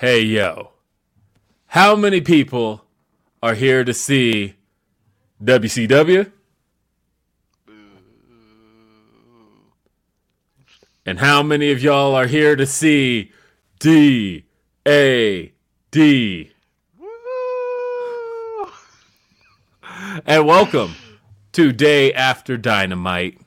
Hey, yo. How many people are here to see WCW? And how many of y'all are here to see D A D? And welcome to Day After Dynamite,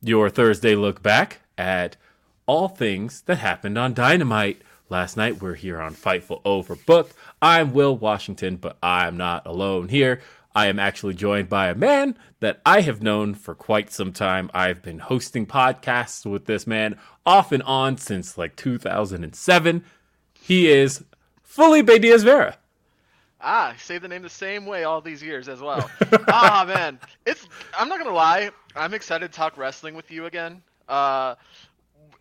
your Thursday look back at all things that happened on Dynamite. Last night, we're here on Fightful Overbooked. I'm Will Washington, but I'm not alone here. I am actually joined by a man that I have known for quite some time. I've been hosting podcasts with this man off and on since like 2007. He is Felipe Diaz Vera. Ah, say the name the same way all these years as well. ah, man, it's. I'm not gonna lie. I'm excited to talk wrestling with you again. Uh,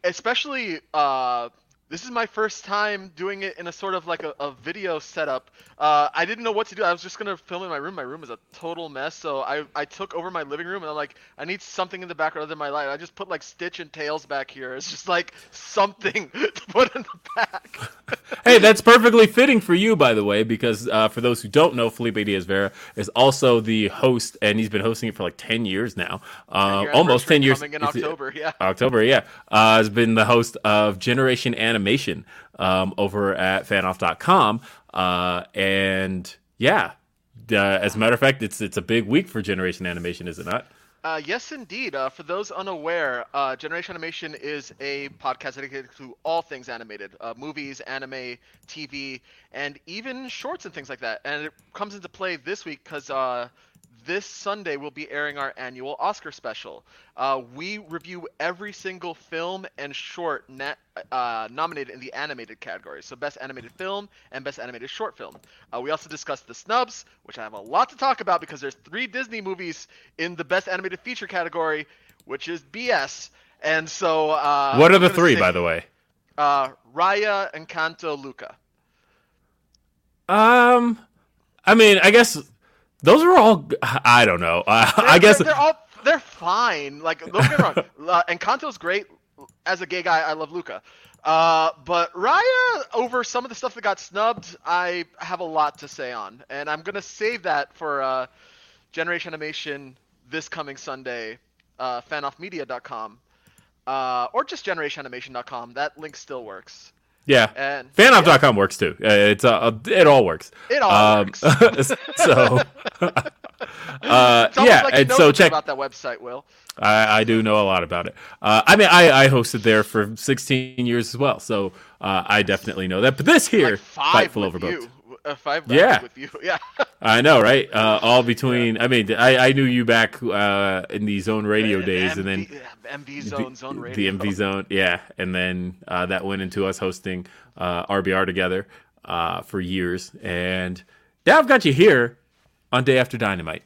especially uh, this is my first time doing it in a sort of like a, a video setup. Uh, I didn't know what to do. I was just gonna film in my room. My room is a total mess, so I, I took over my living room and I'm like, I need something in the background other than my light. I just put like Stitch and Tails back here. It's just like something to put in the back. hey, that's perfectly fitting for you, by the way, because uh, for those who don't know, Felipe Diaz Vera is also the host, and he's been hosting it for like ten years now, uh, almost ten years. Coming in October, yeah. October, yeah. Uh, has been the host of Generation Animation um, over at fanoff.com. Uh, and yeah, uh, as a matter of fact, it's it's a big week for Generation Animation, is it not? Uh, yes, indeed. Uh, for those unaware, uh, Generation Animation is a podcast dedicated to all things animated uh, movies, anime, TV, and even shorts and things like that. And it comes into play this week because uh, this Sunday we'll be airing our annual Oscar special. Uh, we review every single film and short na- uh, nominated in the animated category, so best animated film and best animated short film. Uh, we also discuss the snubs, which I have a lot to talk about because there's three Disney movies in the best animated feature category, which is BS. And so, uh, what are the three, say, by the way? Uh, Raya, and Encanto, Luca. Um, I mean, I guess those are all. I don't know. Uh, I guess they're, they're, all they're fine. Like don't get me wrong. Uh, Encanto's great. As a gay guy, I love Luca. Uh, but Raya, over some of the stuff that got snubbed, I have a lot to say on, and I'm gonna save that for uh, Generation Animation this coming Sunday, uh, fanoffmedia.com, uh, or just generationanimation.com. That link still works. Yeah, and fanoff.com yeah. works too. Uh, it's uh, it all works. It all um, works. so, uh, yeah, like and so check about that website. Will I, I do know a lot about it. Uh, I mean, I, I hosted there for 16 years as well, so uh, I definitely know that. But this here, like five Fightful Overbooked. Uh, five yeah. with you. Yeah. I know, right? Uh, all between. Yeah. I mean, I, I knew you back uh, in the Zone Radio days, MV, and then MV Zone, Zone Radio. The MV Zone, yeah, and then uh, that went into us hosting uh, RBR together uh, for years, and now I've got you here on Day After Dynamite.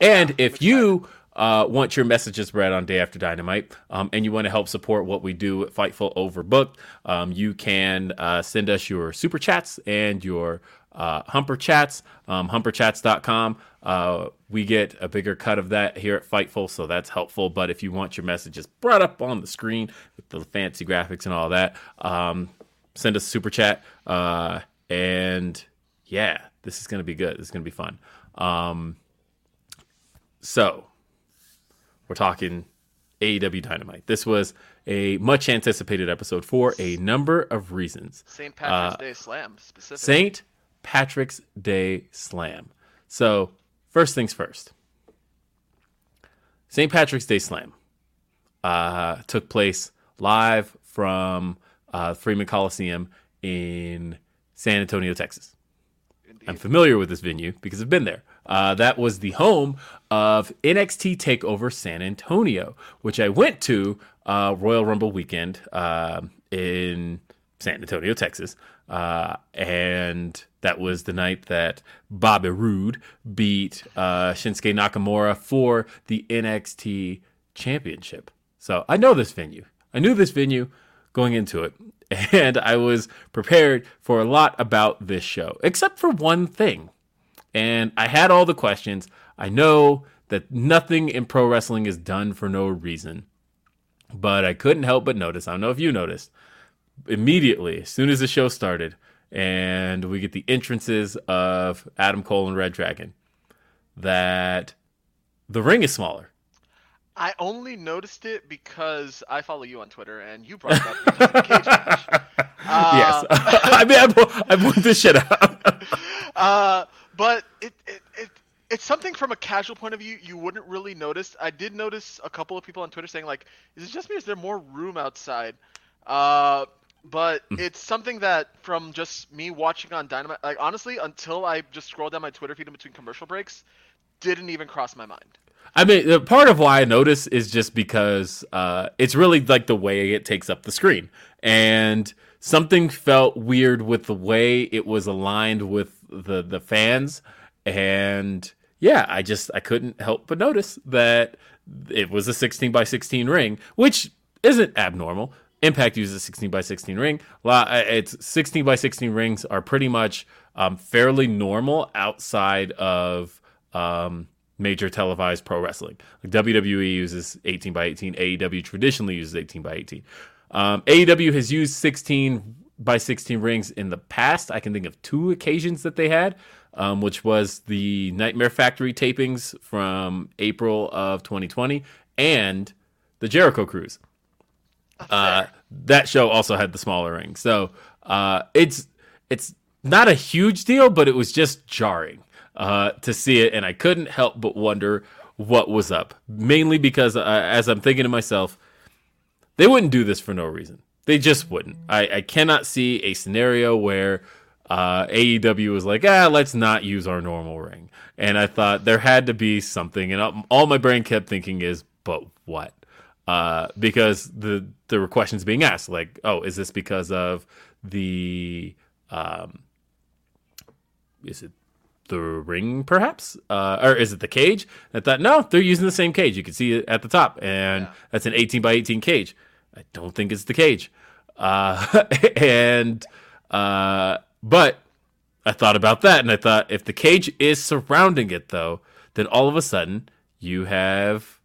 And if you uh, want your messages read on Day After Dynamite, um, and you want to help support what we do at Fightful Overbooked, um, you can uh, send us your super chats and your uh, Humper Chats, um, humperchats.com. Uh, we get a bigger cut of that here at Fightful, so that's helpful. But if you want your messages brought up on the screen with the fancy graphics and all that, um, send us a super chat. Uh, and yeah, this is going to be good. This is going to be fun. Um, so we're talking AEW Dynamite. This was a much anticipated episode for a number of reasons. St. Patrick's Uh, Day Slam specifically. St. Patrick's Day Slam. So, first things first. St. Patrick's Day Slam uh, took place live from uh, Freeman Coliseum in San Antonio, Texas. I'm familiar with this venue because I've been there. Uh, that was the home of NXT Takeover San Antonio, which I went to uh, Royal Rumble weekend uh, in San Antonio, Texas. Uh, and that was the night that Bobby Roode beat uh, Shinsuke Nakamura for the NXT Championship. So I know this venue. I knew this venue going into it. And I was prepared for a lot about this show, except for one thing. And I had all the questions. I know that nothing in pro wrestling is done for no reason. But I couldn't help but notice. I don't know if you noticed. Immediately, as soon as the show started, and we get the entrances of Adam Cole and Red Dragon, that the ring is smaller. I only noticed it because I follow you on Twitter and you brought it up the cage match. yes. Uh, I mean, I, point this shit out. uh, but it, it, it it's something from a casual point of view you wouldn't really notice. I did notice a couple of people on Twitter saying like, "Is it just me? Is there more room outside?" Uh, but Hmm. it's something that from just me watching on Dynamite, like honestly, until I just scrolled down my Twitter feed in between commercial breaks, didn't even cross my mind. I mean, the part of why I notice is just because uh, it's really like the way it takes up the screen, and something felt weird with the way it was aligned with the the fans, and yeah, I just I couldn't help but notice that it was a 16 by 16 ring, which isn't abnormal. Impact uses a 16 by 16 ring. It's 16 by 16 rings are pretty much um, fairly normal outside of um, major televised pro wrestling. Like WWE uses 18 by 18. AEW traditionally uses 18 by 18. Um, AEW has used 16 by 16 rings in the past. I can think of two occasions that they had, um, which was the Nightmare Factory tapings from April of 2020 and the Jericho Cruise. Uh, that show also had the smaller ring, so uh, it's it's not a huge deal, but it was just jarring uh, to see it, and I couldn't help but wonder what was up. Mainly because, uh, as I'm thinking to myself, they wouldn't do this for no reason. They just wouldn't. I, I cannot see a scenario where uh, AEW was like, ah, let's not use our normal ring. And I thought there had to be something, and all- all my brain kept thinking is, but what? Uh, because the there were questions being asked, like, oh, is this because of the um, is it the ring perhaps? Uh, or is it the cage? I thought no they're using the same cage. You can see it at the top and Yeah. that's an 18 by 18 cage. I don't think it's the cage. Uh, and uh, but i thought about that and i thought if the cage is surrounding it though then all of a sudden you have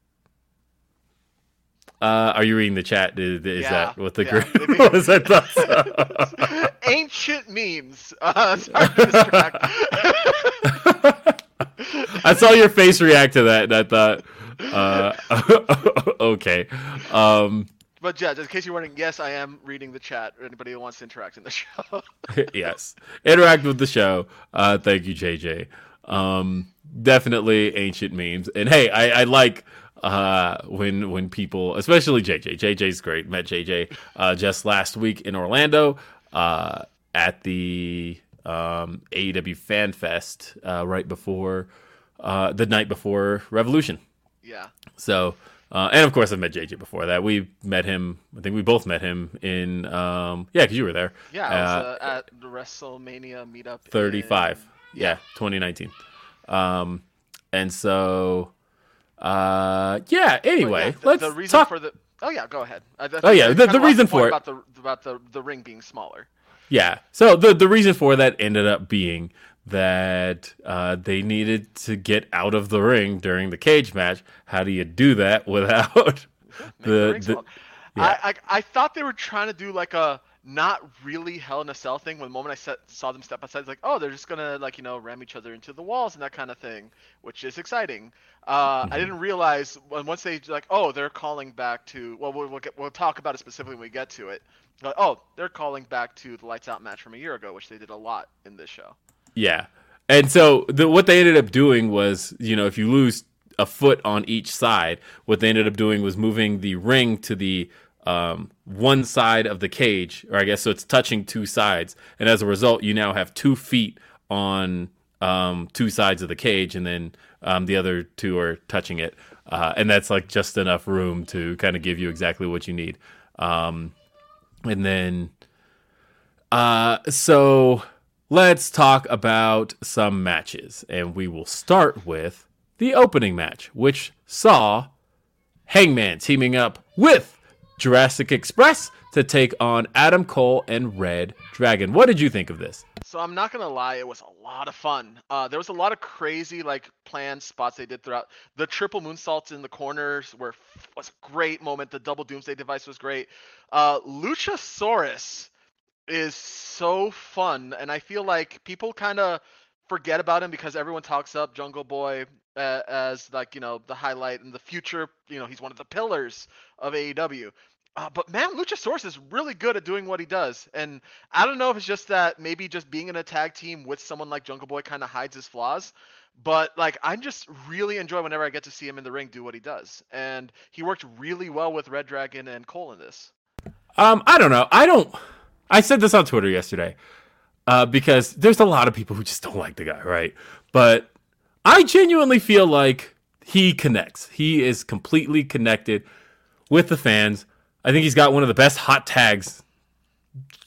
uh, are you reading the chat? Is, is Yeah, that what the yeah. group was? I thought so. Ancient memes. Uh, sorry to distract. I saw your face react to that, and I thought, uh, okay. Um, but yeah, just in case you're wondering, yes, I am reading the chat. Or anybody who wants to interact in the show. yes, interact with the show. Uh, thank you, JJ. Um, definitely ancient memes, and hey, I, I like uh, when when people, especially JJ. JJ's great. Met JJ uh, just last week in Orlando uh, at the um, AEW Fan Fest uh, right before uh, the night before Revolution. yeah. So, uh, and of course, I've met JJ before that. We met him. I think we both met him in, um, yeah, because you were there. Yeah, I was at the WrestleMania meetup. in- 35. Yeah, 2019. Um, and so, uh, yeah. Anyway, yeah, the, let's the reason talk. for the. Oh yeah, go ahead. I, I Oh, yeah, the- the reason for it- about the about the the ring being smaller. Yeah. So the the reason for that ended up being that uh, they needed to get out of the ring during the cage match. How do you do that without the the, the smaller. I, I I thought they were trying to do like a not really Hell in a Cell thing. When the moment I set, saw them step outside, it's like, oh, they're just gonna like you know ram each other into the walls and that kind of thing, which is exciting. Uh, Mm-hmm. I didn't realize when once they like, oh, they're calling back to. Well, we'll we'll, get, we'll talk about it specifically when we get to it. But, oh, they're calling back to the Lights Out match from a year ago, which they did a lot in this show. Yeah. And so the, what they ended up doing was, you know, if you lose a foot on each side, what they ended up doing was moving the ring to the um, one side of the cage, or I guess so it's touching two sides. And as a result, you now have two feet on um, two sides of the cage, and then um, the other two are touching it. Uh, and that's like just enough room to kind of give you exactly what you need. Um, and then uh, so let's talk about some matches, and we will start with the opening match, which saw Hangman teaming up with Jurassic Express to take on Adam Cole and Red Dragon. What did you think of this? So I'm not gonna lie, it was a lot of fun. Uh, there was a lot of crazy like planned spots they did throughout. The triple moonsaults in the corners were was a great moment. The double doomsday device was great. Uh, Luchasaurus is so fun, and I feel like people kind of forget about him because everyone talks up Jungle Boy uh, as like you know the highlight in the future. You know he's one of the pillars of AEW. Uh, but man, Luchasaurus is really good at doing what he does, and I don't know if it's just that maybe just being in a tag team with someone like Jungle Boy kind of hides his flaws, but like I just really enjoy whenever I get to see him in the ring do what he does, and he worked really well with Red Dragon and Cole in this. Um, I don't know. I don't. I said this on Twitter yesterday uh, because there's a lot of people who just don't like the guy, right? But I genuinely feel like he connects. He is completely connected with the fans. I think he's got one of the best hot tags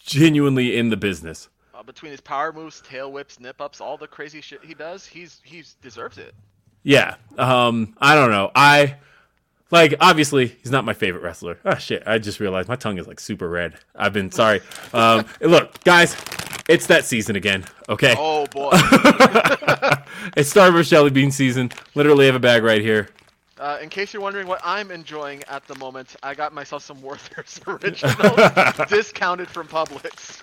genuinely in the business. Uh, between his power moves, tail whips, nip ups, all the crazy shit he does, he's he's deserves it. Yeah. Um, I don't know. I like obviously he's not my favorite wrestler. Oh shit, I just realized my tongue is like super red. I've been sorry. Um, look, guys, it's that season again, okay? Oh boy. it's Starburst Jelly Bean season. Literally have a bag right here. Uh, in case you're wondering what I'm enjoying at the moment, I got myself some Werther's original discounted from Publix.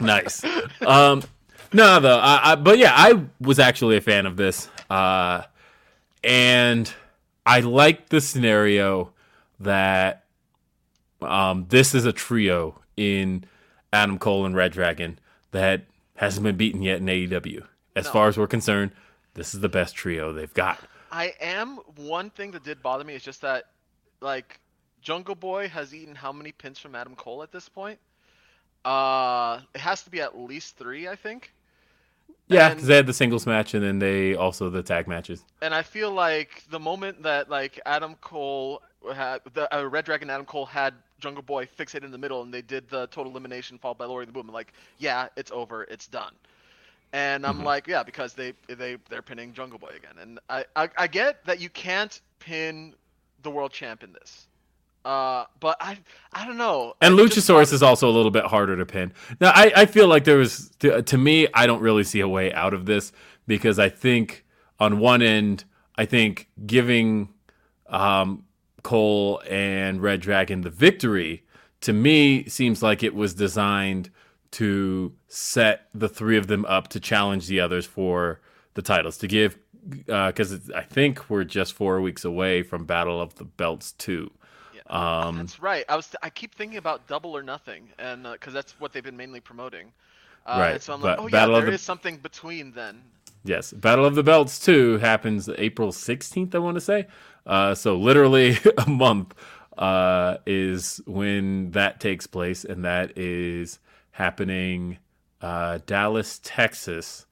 nice. Um, no, though. I, I, but yeah, I was actually a fan of this, uh, and I like the scenario that um, this is a trio in Adam Cole and Red Dragon that hasn't been beaten yet in AEW. As No. far as we're concerned, this is the best trio they've got. I am one thing that did bother me is just that, like, Jungle Boy has eaten how many pins from Adam Cole at this point? Uh, it has to be at least three, I think. Yeah, because they had the singles match and then they also the tag matches. And I feel like the moment that like Adam Cole had the uh, Red Dragon Adam Cole had Jungle Boy fixated in the middle, and they did the total elimination followed by Lori the Boom. Like, yeah, it's over, it's done. And I'm like, yeah, because they they they're pinning Jungle Boy again, and I, I I get that you can't pin the world champ in this, uh, but I I don't know. And just Luchasaurus is also a little bit harder to pin. Now, I, I feel like there was, to, to me, I don't really see a way out of this because I think on one end, I think giving um, Cole and Red Dragon the victory to me seems like it was designed to set the three of them up to challenge the others for the titles to give because I think we're just four weeks away from Battle of the Belts two. Um, That's right. I was. I keep thinking about Double or Nothing, and because that's what they've been mainly promoting. Uh, Right, so I'm but like, oh Battle yeah, there the- is something between then. Yes, Battle of the Belts 2 happens April 16th, I want to say. Uh, so literally a month uh, is when that takes place, and that is happening uh, Dallas, Texas.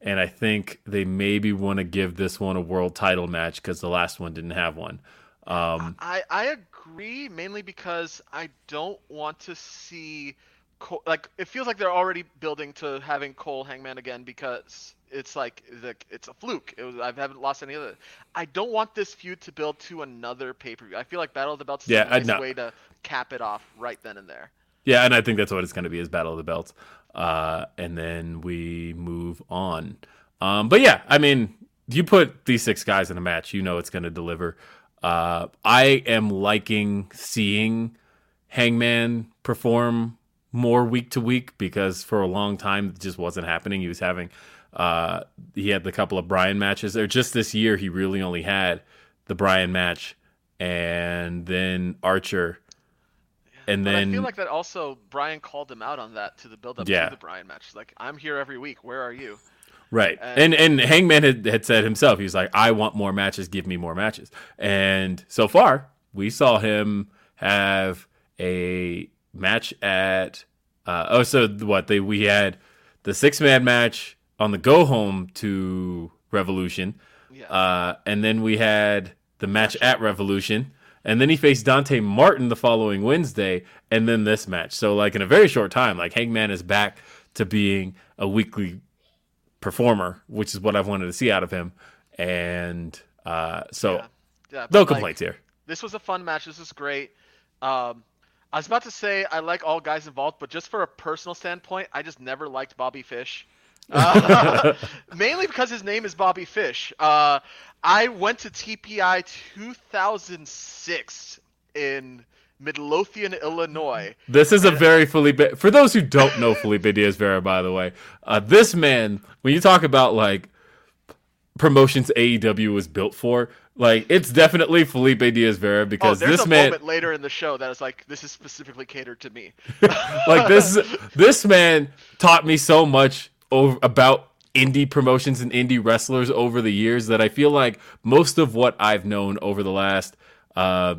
And I think they maybe want to give this one a world title match because the last one didn't have one. Um, I I agree mainly because I don't want to see Cole, like it feels like they're already building to having Cole Hangman again because it's like the, it's a fluke. It was, I haven't lost any other. I don't want this feud to build to another pay per view. I feel like Battle of the Belts is Yeah, a nice way to cap it off right then and there. Yeah, and I think that's what it's going to be is Battle of the Belts. Uh, and then we move on. Um, but yeah, I mean, you put these six guys in a match, you know it's going to deliver. Uh, I am liking seeing Hangman perform more week to week because for a long time it just wasn't happening. He was having uh, he had the couple of Bryan matches. Or just this year, he really only had the Bryan match and then Archer. And But then I feel like that also Bryan called him out on that to the build up Yeah. to the Bryan match. Like, I'm here every week. Where are you? Right. And- And and Hangman had, had said himself, he was like, I want more matches, give me more matches. And so far, we saw him have a match at uh, oh so what they we had the six man match on the go home to Revolution. Yeah. Uh, and then we had the match at Revolution. And then he faced Dante Martin the following Wednesday, and then this match. So, like in a very short time, like Hangman is back to being a weekly performer, which is what I've wanted to see out of him. And uh, so, yeah. Yeah, no but, like, complaints here. This was a fun match. This was great. Um, I was about to say I like all guys involved, but just for a personal standpoint, I just never liked Bobby Fish. Uh, mainly because his name is Bobby Fish. Uh, I went to TPI 2006 in Midlothian, Illinois. This is a very Felipe. For those who don't know Felipe Diaz Vera, by the way, uh, this man, when you talk about like promotions AEW was built for, like it's definitely Felipe Diaz Vera Oh, because there's this a man, moment later in the show that is like, this is specifically catered to me. like this, this man taught me so much over about indie promotions and indie wrestlers over the years that I feel like most of what I've known over the last, uh,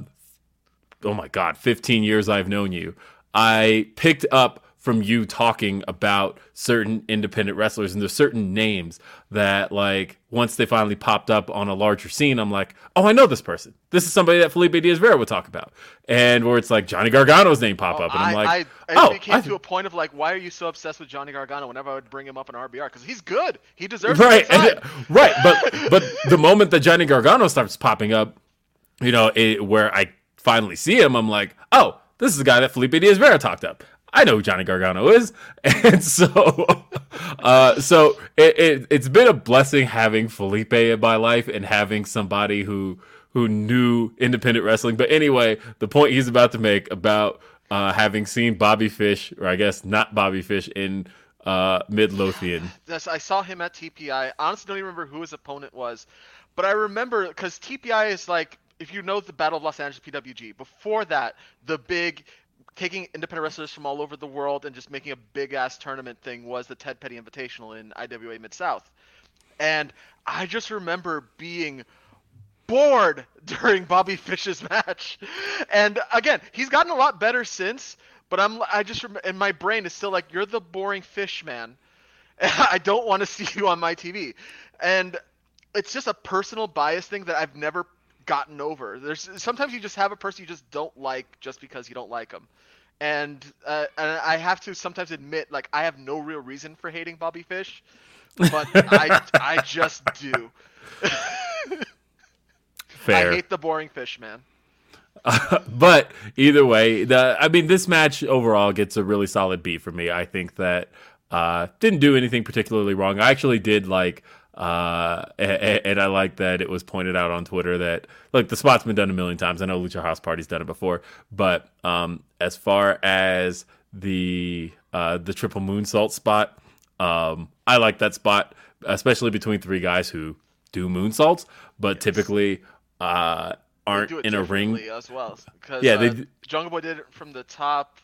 oh my god, 15 years I've known you, I picked up from you talking about certain independent wrestlers and there's certain names that like once they finally popped up on a larger scene I'm like oh I know this person this is somebody that Felipe Diaz Vera would talk about and where it's like Johnny Gargano's name pop oh, up and I'm I, like I, oh it came I- to a point of like, why are you so obsessed with Johnny Gargano? Whenever I would bring him up in RBR, because he's good. He deserves right, and- right. But but the moment that Johnny Gargano starts popping up, you know, it, where I finally see him, I'm like, oh, this is the guy that Felipe Diaz Vera talked up. I know who Johnny Gargano is, and so, uh, so it, it it's been a blessing having Felipe in my life and having somebody who who knew independent wrestling. But anyway, the point he's about to make about uh, having seen Bobby Fish, or I guess not Bobby Fish, in uh, Midlothian. Yes, I saw him at TPI. Honestly don't even remember who his opponent was, but I remember because TPI is like, if you know the Battle of Los Angeles PWG, before that, the big taking independent wrestlers from all over the world and just making a big ass tournament thing was the Ted Petty Invitational in IWA Mid South. And I just remember being bored during Bobby Fish's match. And again, he's gotten a lot better since, but I'm I just and my brain is still like you're the boring fish man. I don't want to see you on my TV. And it's just a personal bias thing that I've never gotten over. There's sometimes you just have a person you just don't like just because you don't like them. And, uh, and I have to sometimes admit, like I have no real reason for hating Bobby Fish, but I, I just do. Fair. I hate the boring fish, man. but either way, the I mean, this match overall gets a really solid B for me. I think that uh, didn't do anything particularly wrong. I actually did like, uh, and, and I like that it was pointed out on Twitter that look, the spot's been done a million times. I know Lucha House Party's done it before, but um, as far as the uh, the triple moonsault spot, um, I like that spot, especially between three guys who do moonsaults, but typically uh, aren't in a ring. as well. Because Yeah, uh, they d- Jungle Boy did it from the top.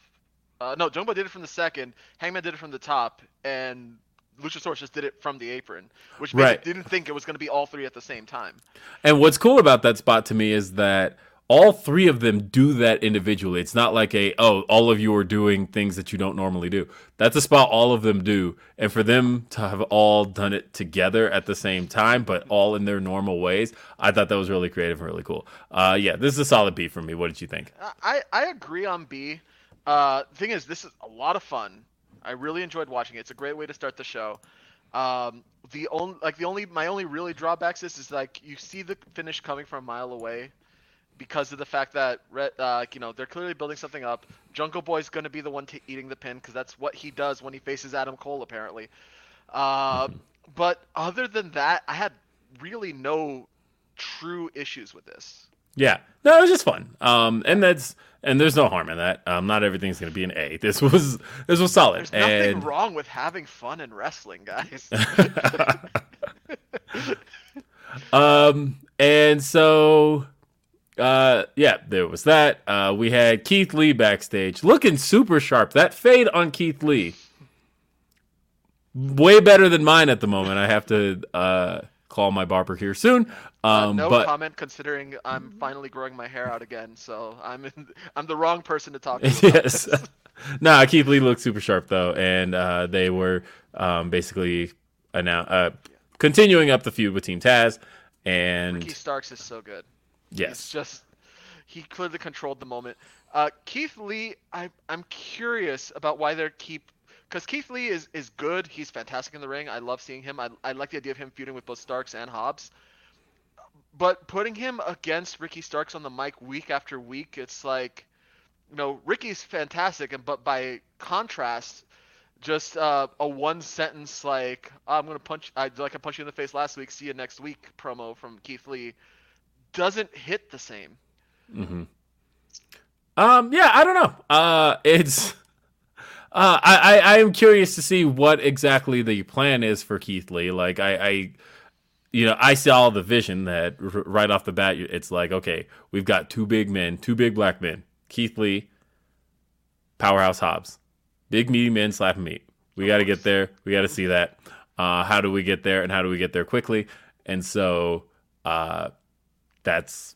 Uh, no, Jungle Boy did it from the second. Hangman did it from the top, and Luchasaurus just did it from the apron, which Right. didn't think it was going to be all three at the same time. And what's cool about that spot to me is that all three of them do that individually. It's not like a oh, all of you are doing things that you don't normally do. That's a spot all of them do, and for them to have all done it together at the same time, but all in their normal ways, I thought that was really creative and really cool. Uh, yeah, this is a solid B for me. What did you think? I I agree on B. Uh, thing is, this is a lot of fun. I really enjoyed watching it. It's a great way to start the show. Um, the only like the only my only really drawbacks is is like you see the finish coming from a mile away because of the fact that uh, you know they're clearly building something up. Jungle Boy's going to be the one t- eating the pin because that's what he does when he faces Adam Cole apparently. Uh, but other than that, I had really no true issues with this. Yeah, no, it was just fun. Um, and that's and there's no harm in that. Um, not everything's going to be an A. This was this was solid. There's nothing and wrong with having fun in wrestling, guys. um, and so uh, yeah, there was that. Uh, we had Keith Lee backstage looking super sharp. That fade on Keith Lee, way better than mine at the moment. I have to uh call my barber here soon. Uh, Um, no but comment, considering I'm finally growing my hair out again, so I'm in, I'm the wrong person to talk to. About yes. this. nah, Keith Lee looked super sharp though, and uh, they were um, basically annou- uh, continuing up the feud with Team Taz, and Ricky Starks is so good. It's yes, just he clearly controlled the moment. Uh, Keith Lee, I I'm curious about why they're keep because Keith Lee is is good. He's fantastic in the ring. I love seeing him. I I like the idea of him feuding with both Starks and Hobbs. But putting him against Ricky Starks on the mic week after week, it's like, you know, Ricky's fantastic, and but by contrast, just uh, a one sentence like I'm gonna punch, I like I punched you in the face last week. See you next week promo from Keith Lee doesn't hit the same. Mm-hmm. um, yeah, I don't know. Uh, it's. Uh, I, I, am curious to see what exactly the plan is for Keith Lee. Like I, I you know, I saw the vision that r- right off the bat, it's like, okay, we've got two big men, two big black men, Keith Lee, Powerhouse Hobbs, big meaty men slapping meat. We got to get there. We got to see that. Uh, how do we get there, and how do we get there quickly? And so uh, that's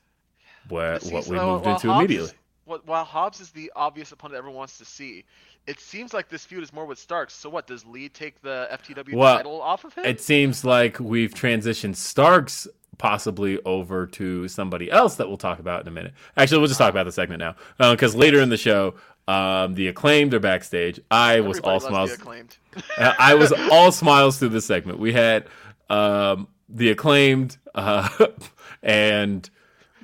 where, what we moved into Hobbs immediately. While Hobbs is the obvious opponent everyone wants to see, it seems like this feud is more with Starks. So what does Lee take the FTW Well, title off of him? It seems like we've transitioned Starks possibly over to somebody else that we'll talk about in a minute. Actually, we'll just talk about the segment now because later in the show, um, the acclaimed are backstage. I was all smiles. Uh, I was all smiles through this segment. We had um, the acclaimed uh, and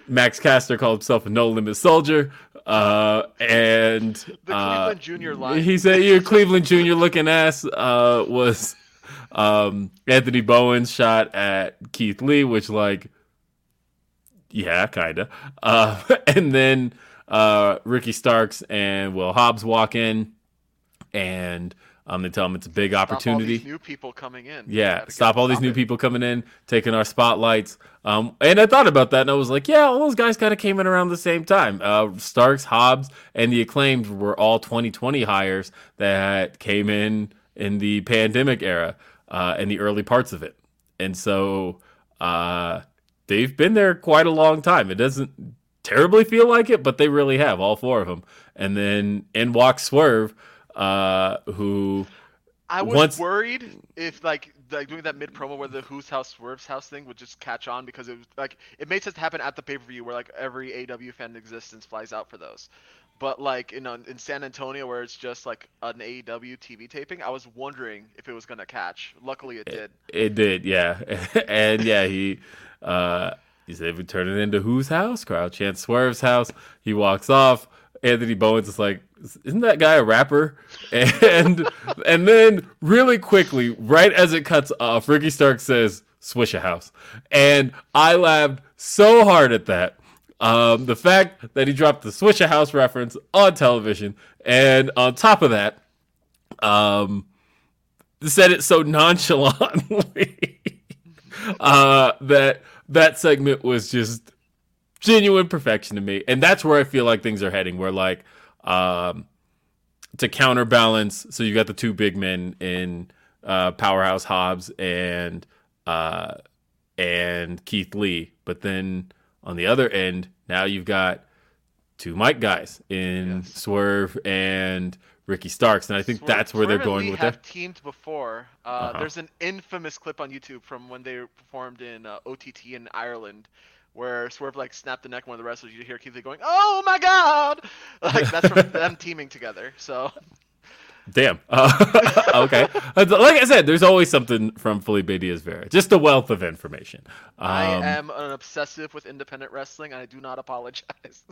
Max Caster called himself a no limit soldier. Uh, and The uh, Cleveland Junior line. he said your Cleveland Junior looking ass uh, was um, Anthony Bowens' shot at Keith Lee, which like yeah, kinda. Uh, and then uh, Ricky Starks and Will Hobbs walk in, and um, they tell them it's a big Stop all opportunity. these new people coming in. Yeah, stop all these new it. people coming in, taking our spotlights. Um, and I thought about that, and I was like, yeah, all those guys kind of came in around the same time. Uh, Starks, Hobbs, and the acclaimed were all 2020 hires that came in in the pandemic era, uh, in the early parts of it, and so uh, they've been there quite a long time. It doesn't terribly feel like it, but they really have all four of them. And then in walks Swerve, uh, who I was once- worried if like like doing that mid promo where the Who's House Swerve's House thing would just catch on because it was like it made sense to happen at the pay per view where like every AW fan in existence flies out for those. But like in in San Antonio where it's just like an AEW TV taping, I was wondering if it was gonna catch. Luckily, it did. It did, yeah. and yeah, he uh he said we turn it into whose house? Crowd chant Swerve's house. He walks off. Anthony Bowens is like, isn't that guy a rapper? And and then really quickly, right as it cuts off, Ricky Stark says, Swisha house. And I laughed so hard at that. Um, the fact that he dropped the Swisha house reference on television, and on top of that, um, said it so nonchalantly uh, that that segment was just genuine perfection to me, and that's where I feel like things are heading. Where like um, to counterbalance, so you got the two big men in uh, Powerhouse Hobbs and uh, and Keith Lee, but then on the other end, now you've got two mic guys in Yes. Swerve and Ricky Starks, and I think Swerve- that's where they're Swerve and going with have it. teamed before. Uh, Uh-huh. There's an infamous clip on YouTube from when they performed in uh, OTT in Ireland, where Swerve like snapped the neck of one of the wrestlers. You hear Keith Lee going, "Oh my God!" Like that's from them teaming together. So Damn. Uh, okay. Like I said, there's always something from Felipe Diaz Vera. Just a wealth of information. Um, I am an obsessive with independent wrestling, and I do not apologize.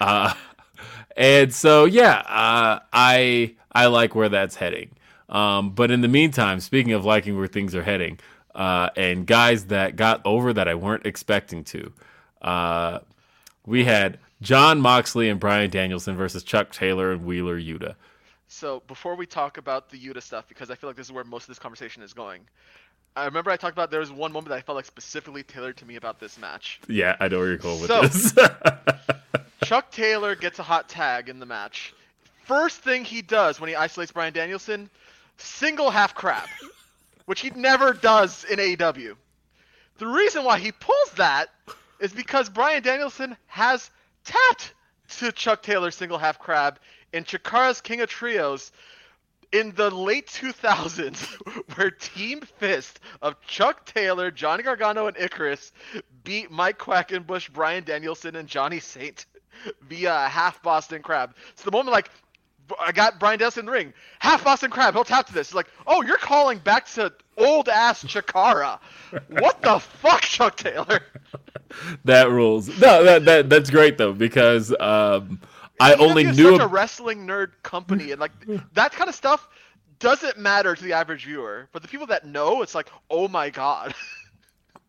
uh, and so yeah, uh, I I like where that's heading. Um, but in the meantime, speaking of liking where things are heading, uh, and guys that got over that I weren't expecting to, uh, we had Jon Moxley and Bryan Danielson versus Chuck Taylor and Wheeler Yuta. So before we talk about the Yuta stuff, because I feel like this is where most of this conversation is going, I remember I talked about there was one moment that I felt like specifically tailored to me about this match. Yeah, I know where you're going with So- this. Chuck Taylor gets a hot tag in the match. First thing he does when he isolates Bryan Danielson, single half crab, which he never does in AEW. The reason why he pulls that is because Bryan Danielson has tapped to Chuck Taylor's single half crab in Chikara's King of Trios in the late 2000s, where Team Fist of Chuck Taylor, Johnny Gargano, and Icarus beat Mike Quackenbush, Bryan Danielson, and Johnny Saint via a half Boston Crab. So the moment, like, I got Bryan Danielson in the ring, half Boston Crab, he'll tap to this. It's like, oh, you're calling back to old ass Chikara. What the fuck, Chuck Taylor? that rules. No, that, that that's great though because um, I only knew. such a wrestling nerd company, and like that kind of stuff doesn't matter to the average viewer. But the people that know, it's like, oh my god.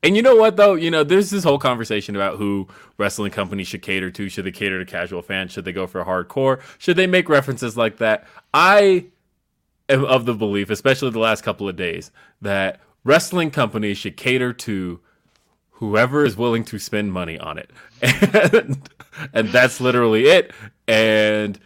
And you know what though? You know, there's this whole conversation about who wrestling companies should cater to. Should they cater to casual fans? Should they go for hardcore? Should they make references like that? I am of the belief, especially the last couple of days, that wrestling companies should cater to whoever is willing to spend money on it. And, and that's literally it. And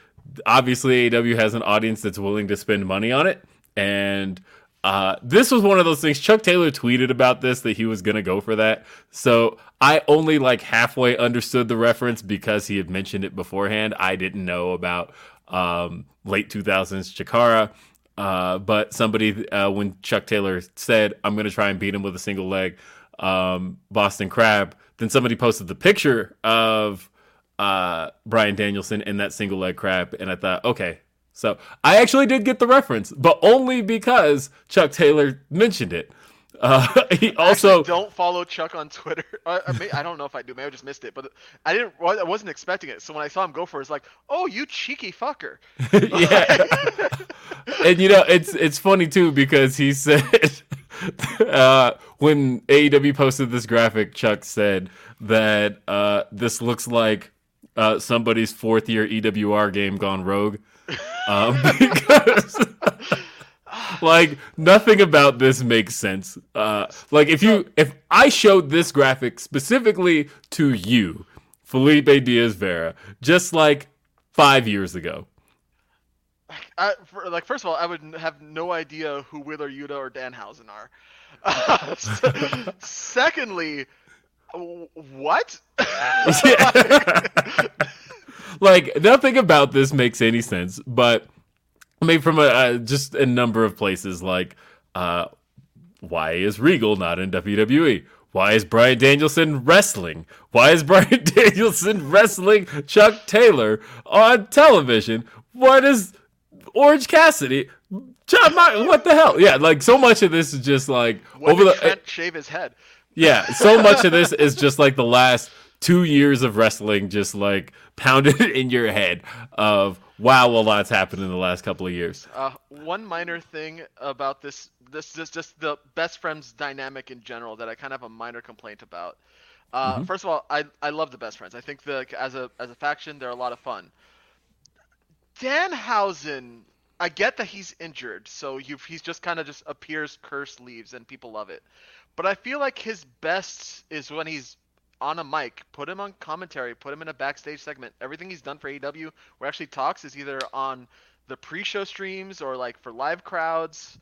obviously AW has an audience that's willing to spend money on it. And uh, this was one of those things. Chuck Taylor tweeted about this that he was gonna go for that. So I only like halfway understood the reference because he had mentioned it beforehand. I didn't know about um, late 2000s Chikara. Uh, but somebody, uh, when Chuck Taylor said, I'm going to try and beat him with a single leg um, Boston Crab, then somebody posted the picture of uh, Bryan Danielson in that single leg crab. And I thought, okay. So I actually did get the reference, but only because Chuck Taylor mentioned it. Uh, he also. Don't follow Chuck on Twitter. I, I, may, I don't know if I do. Maybe I just missed it, but I didn't. I wasn't expecting it. So when I saw him go for it, it's like, oh, you cheeky fucker. yeah. and you know, it's it's funny too because he said uh, when AEW posted this graphic, Chuck said that uh, this looks like uh, somebody's fourth year EWR game gone rogue. Um, because like nothing about this makes sense. Uh, like if you if I showed this graphic specifically to you, Felipe Diaz Vera, just like five years ago, I, for, like first of all, I would have no idea who Wheeler Yuta or Danhausen are. Uh, s- secondly, what? like nothing about this makes any sense. But I mean, from a uh, just a number of places, like uh, why is Regal not in WWE? Why is Bryan Danielson wrestling? Why is Bryan Danielson wrestling Chuck Taylor on television? What is Orange Cassidy? John what the hell? Yeah, like so much of this is just like when over did the Trent shave his head? yeah, so much of this is just like the last two years of wrestling, just like pounded in your head of wow, a lot's happened in the last couple of years. Uh, one minor thing about this, this is just the best friends dynamic in general that I kind of have a minor complaint about. Uh, First of all, I I love the best friends. I think the as a as a faction, they're a lot of fun. Danhausen, I get that he's injured, so you he's just kind of just appears, curse, leaves, and people love it. But I feel like his best is when he's on a mic. Put him on commentary. Put him in a backstage segment. Everything he's done for AEW, where actually talks, is either on the pre-show streams or like for live crowds.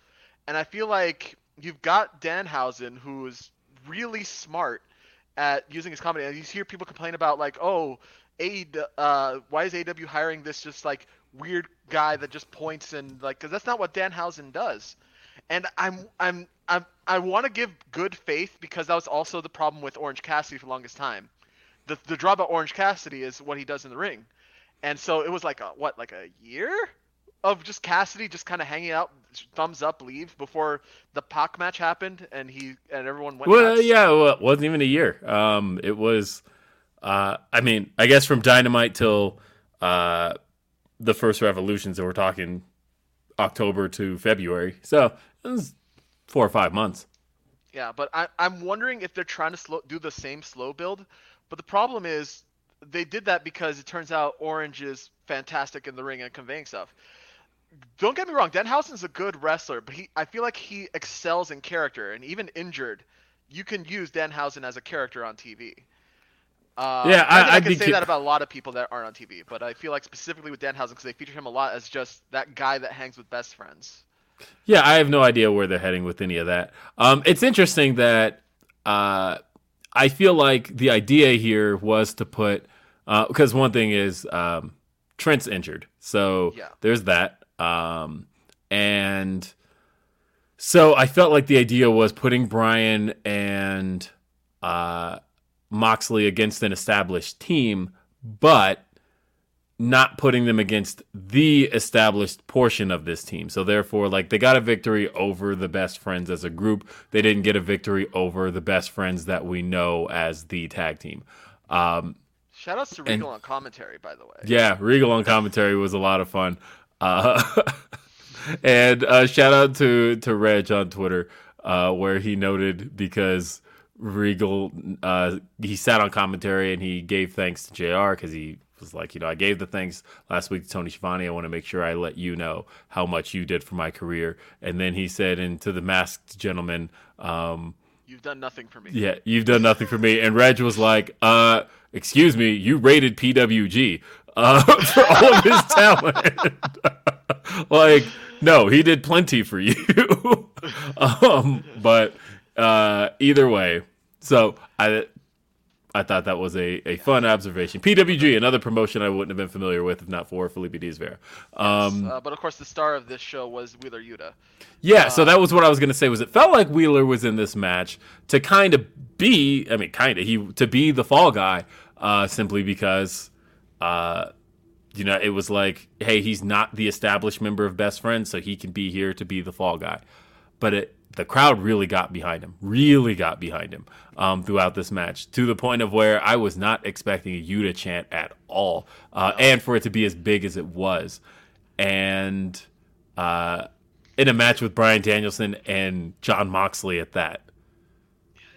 And I feel like you've got Danhausen, who's really smart at using his comedy. And you hear people complain about like, oh, A, uh, why is AW hiring this just like weird guy that just points and like, because that's not what Danhausen does. And I'm I'm I'm I want to give good faith because that was also the problem with Orange Cassidy for the longest time. The the draw about Orange Cassidy is what he does in the ring, and so it was like a what like a year of just Cassidy just kind of hanging out, thumbs up, leave before the Pac match happened, and he and everyone went. Well, nuts. yeah, well, it wasn't even a year. Um, it was, uh, I mean, I guess from Dynamite till uh, the first Revolutions, so we're talking October to February. So it was four or five months. Yeah, but I, I'm wondering if they're trying to slow, do the same slow build, But the problem is they did that because it turns out Orange is fantastic in the ring and conveying stuff. Don't get me wrong, Danhausen's a good wrestler, but he I feel like he excels in character and even injured, you can use Danhausen as a character on TV. Uh, Yeah, I, I- I can say that about a lot of people that aren't on TV, but I feel like specifically with Danhausen because they feature him a lot as just that guy that hangs with best friends. Yeah, I have no idea where they're heading with any of that. Um, it's interesting that uh, I feel like the idea here was to put because one thing is um, Trent's injured, so Yeah. there's that, um, and so I felt like the idea was putting Bryan and uh, Moxley against an established team, but not putting them against the established portion of this team. So therefore, like they got a victory over the best friends as a group. They didn't get a victory over the best friends that we know as the tag team. Um, Shout outs to And- Regal on commentary, by the way. yeah, Regal on commentary was a lot of fun. Uh, and uh, shout out to to Reg on Twitter, uh, where he noted because Regal uh, he sat on commentary and he gave thanks to Jr. because he was like, you know, I gave the thanks last week to Tony Schiavone. I want to make sure I let you know how much you did for my career. And then he said, and to the masked gentleman. Um, You've done nothing for me. yeah, you've done nothing for me. And Reg was like, uh, excuse me, you rated PWG uh, for all of his talent. like, no, he did plenty for you. um, but uh, either way, so I I thought that was a, a fun observation. PWG, another promotion I wouldn't have been familiar with if not for Felipe Diaz-Vera. Um, Uh, but of course, the star of this show was Wheeler Yuta. yeah, so that was what I was gonna say. Was it felt like Wheeler was in this match to kind of be, I mean, kind of he to be the fall guy, uh, simply because, uh, you know, it was like, hey, he's not the established member of Best Friends, so he can be here to be the fall guy. But it, the crowd really got behind him, really got behind him um, throughout this match to the point of where I was not expecting a Yuta chant at all, uh, and for it to be as big as it was, and uh, in a match with Bryan Danielson and Jon Moxley at that.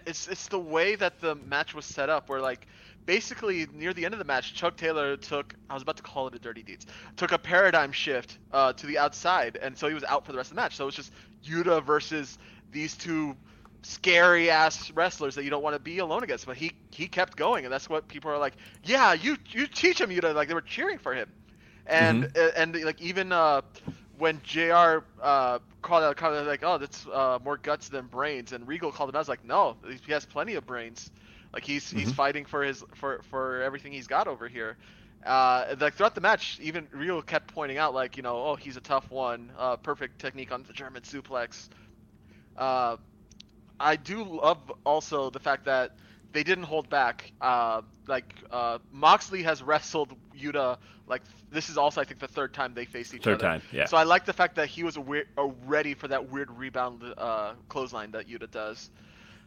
It's it's the way that the match was set up, where like basically near the end of the match, Chuck Taylor took I was about to call it a dirty deeds, took a paradigm shift uh, to the outside, and so he was out for the rest of the match. So it was just Yuta versus these two scary ass wrestlers that you don't want to be alone against. But he he kept going, and that's what people are like. Yeah, you you teach him Yuta. Like they were cheering for him, and uh, and like even uh, when Jr. Uh, called out, called out like, oh, that's uh, more guts than brains, and Regal called him out. I was like, no, he has plenty of brains. Like he's he's fighting for his for for everything he's got over here. Uh, like throughout the match, even Regal kept pointing out like, you know, oh, he's a tough one. Uh, perfect technique on the German suplex. Uh, I do love also the fact that they didn't hold back. Uh, like uh, Moxley has wrestled Yuta. Like this is also I think the third time they faced each Third other. time, yeah. So I like the fact that he was aware, ready for that weird rebound uh, clothesline that Yuta does,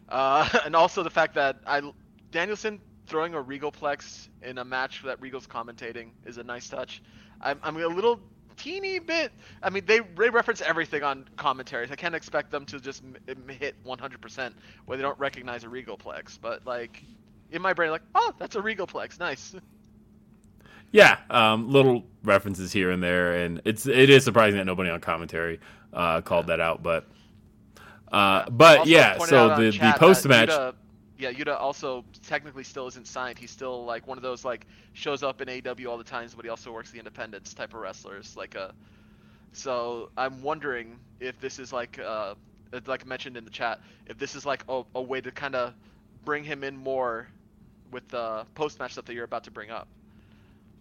uh, and also the fact that I Danielson throwing a Regalplex in a match that Regal's commentating is a nice touch. I'm, I'm a little teeny bit. I mean, they, they reference everything on commentaries. I can't expect them to just m- hit 100% where they don't recognize a Regalplex. But like in my brain, like, oh, that's a Regalplex. Nice. Yeah, um, little references here and there, and it's it is surprising that nobody on commentary uh, called that out, but uh, but Also yeah, so the the post match, yeah, Yuta also technically still isn't signed. He's still like one of those like shows up in AEW all the times, but he also works the independents type of wrestlers. Like a, so I'm wondering if this is like uh, like mentioned in the chat, if this is like a, a way to kind of bring him in more with the post match stuff that you're about to bring up.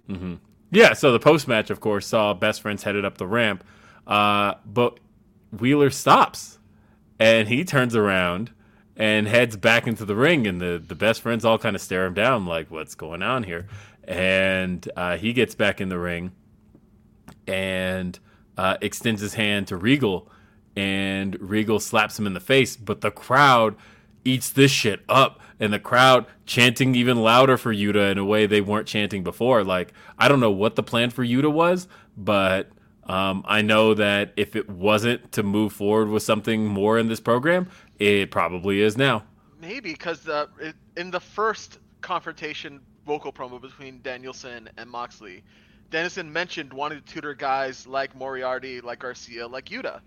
Mm-hmm. yeah. So the post match, of course, saw best friends headed up the ramp, uh, but Wheeler stops, and he turns around and heads back into the ring, and the the best friends all kind of stare him down, like, "What's going on here?" And uh, he gets back in the ring, and uh, extends his hand to Regal, and Regal slaps him in the face. But the crowd eats this shit up, and the crowd chanting even louder for Yuta in a way they weren't chanting before. Like I don't know what the plan for Yuta was, but um, I know that if it wasn't to move forward with something more in this program, it probably is now. Maybe because the in the first confrontation vocal promo between Danielson and Moxley, Danielson mentioned wanting to tutor guys like Moriarty, like Garcia, like Yuta.